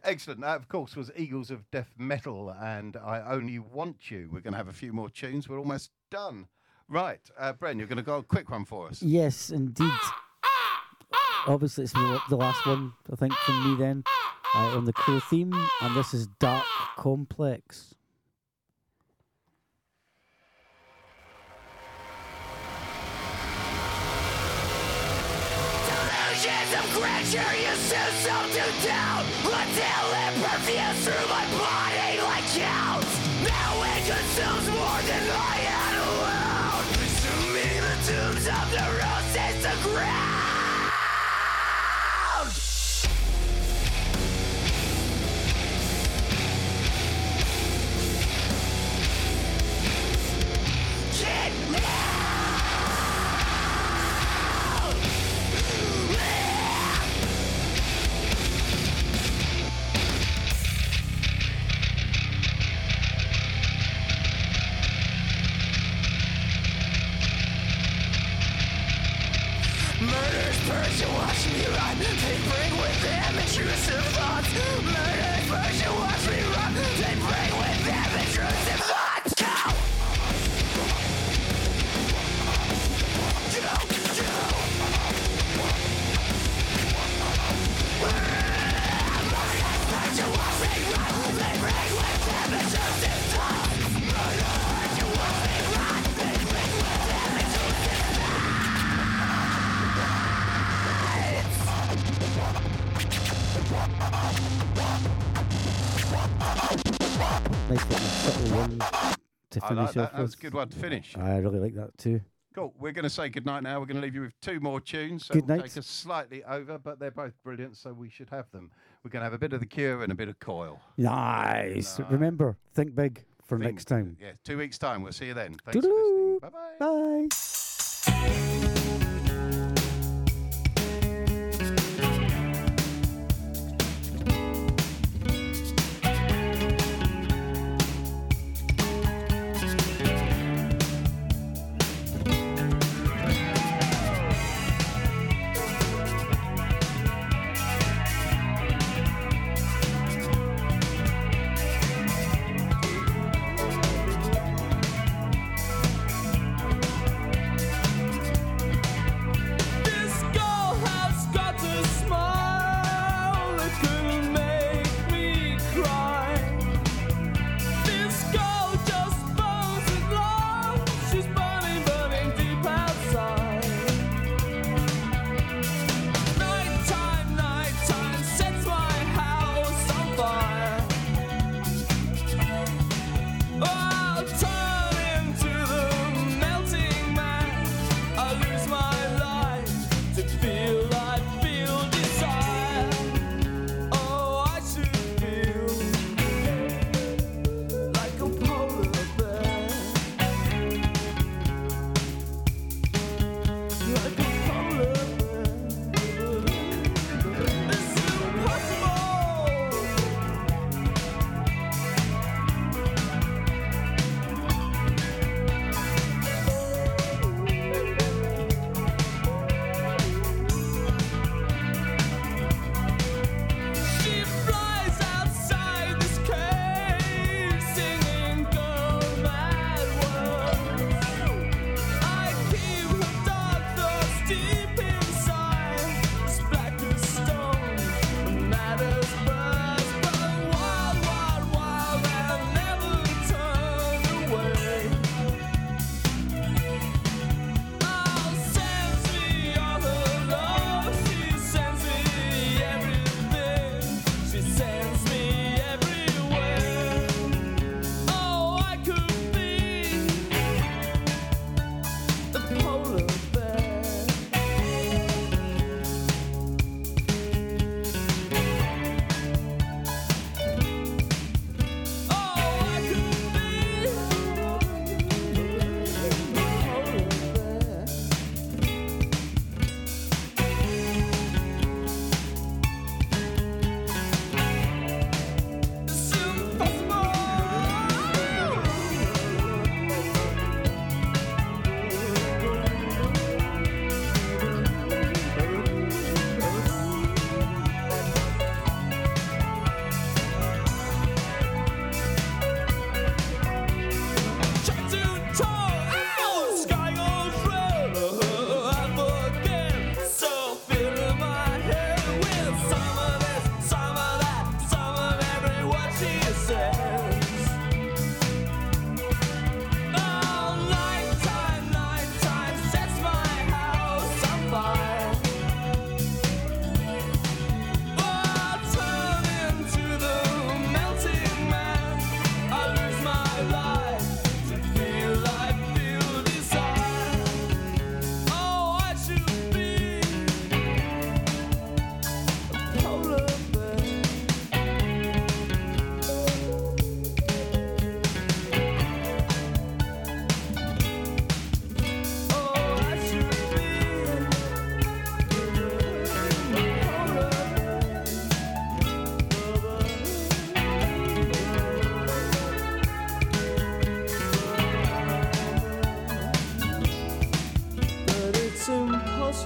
Excellent. That, of course, was Eagles of Death Metal and I Only Want You. We're going to have a few more tunes. We're almost done. Right, uh, Bren, you're going to go a quick one for us. Yes, indeed. Obviously, it's the last one, I think, from me then, uh, on the Crow theme, and this is Dark Complex. Of grandeur you soon so to down. Until it perfused through my body like counts. Now it consumes more than I had allowed Consuming the tombs of the finish that. off That was a good one to finish. I really like that too. Cool. We're going to say goodnight now. We're going to leave you with two more tunes. So Good we'll. Take us slightly over, but they're both brilliant, so we should have them. We're going to have a bit of the Cure and a bit of Coil. Nice. Remember, think big for Think- next time. Yeah, two weeks' time. We'll see you then. Thanks for listening. Toodaloo. Bye bye. Bye.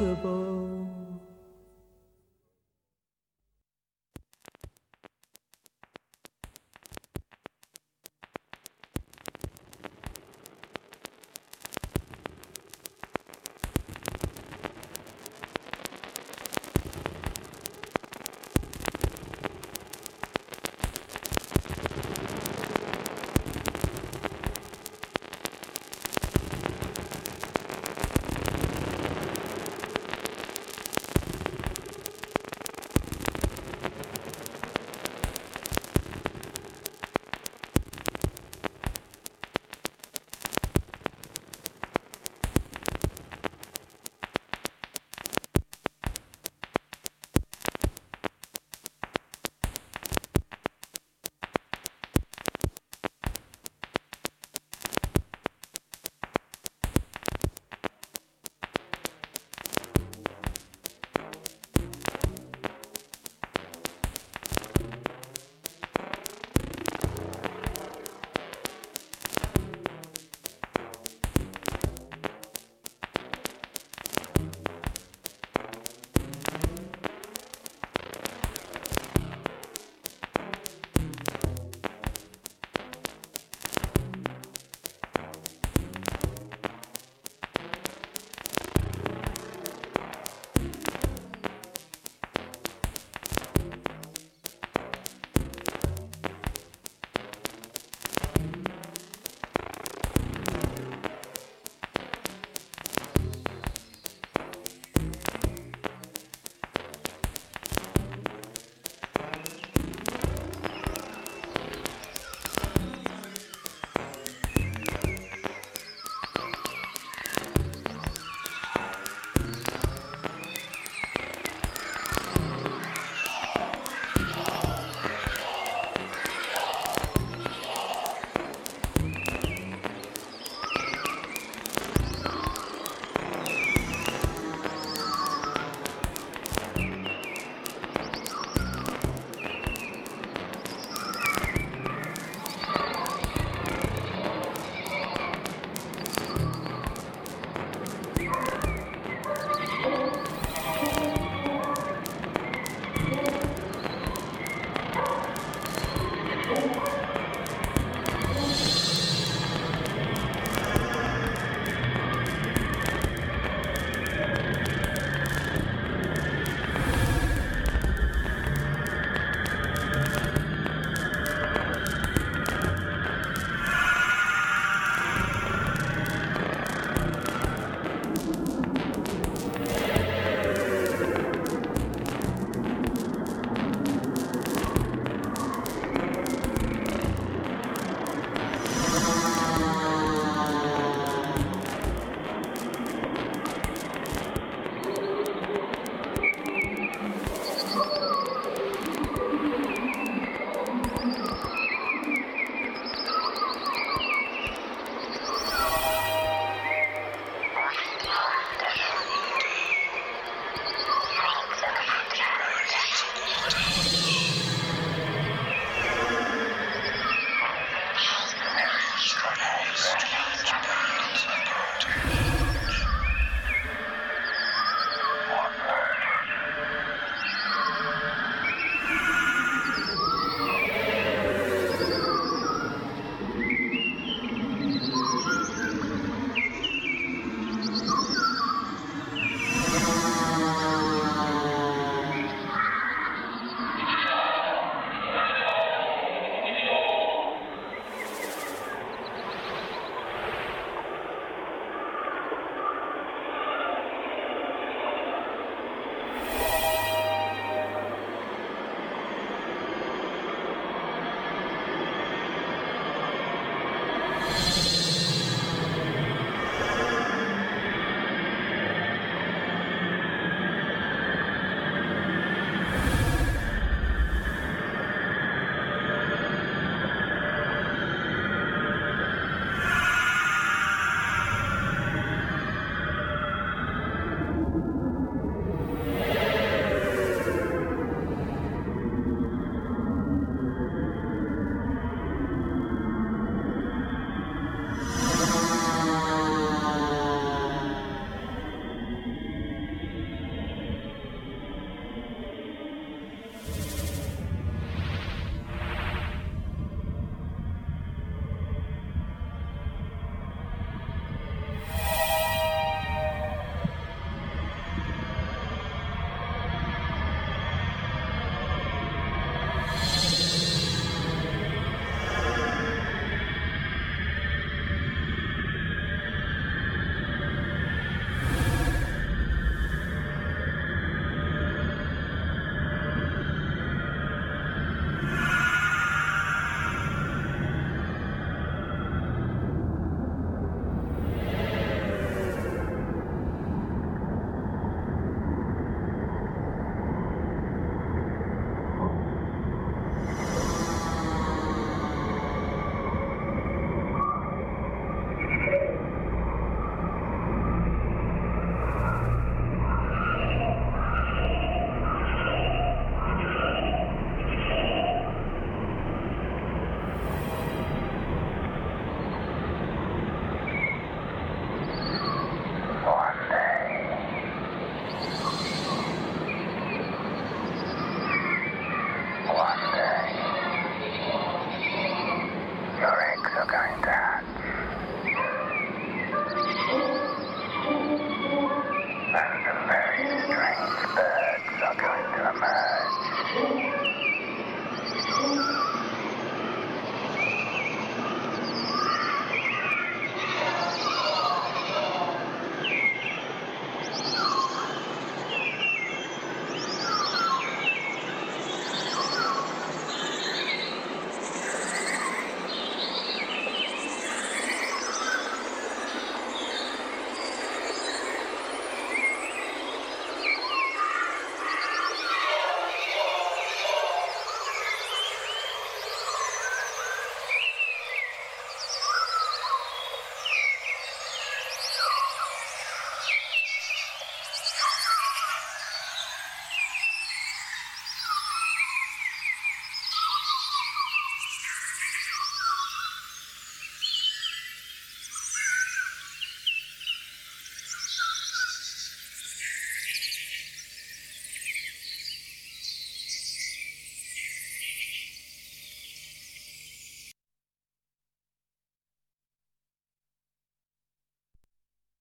impossible.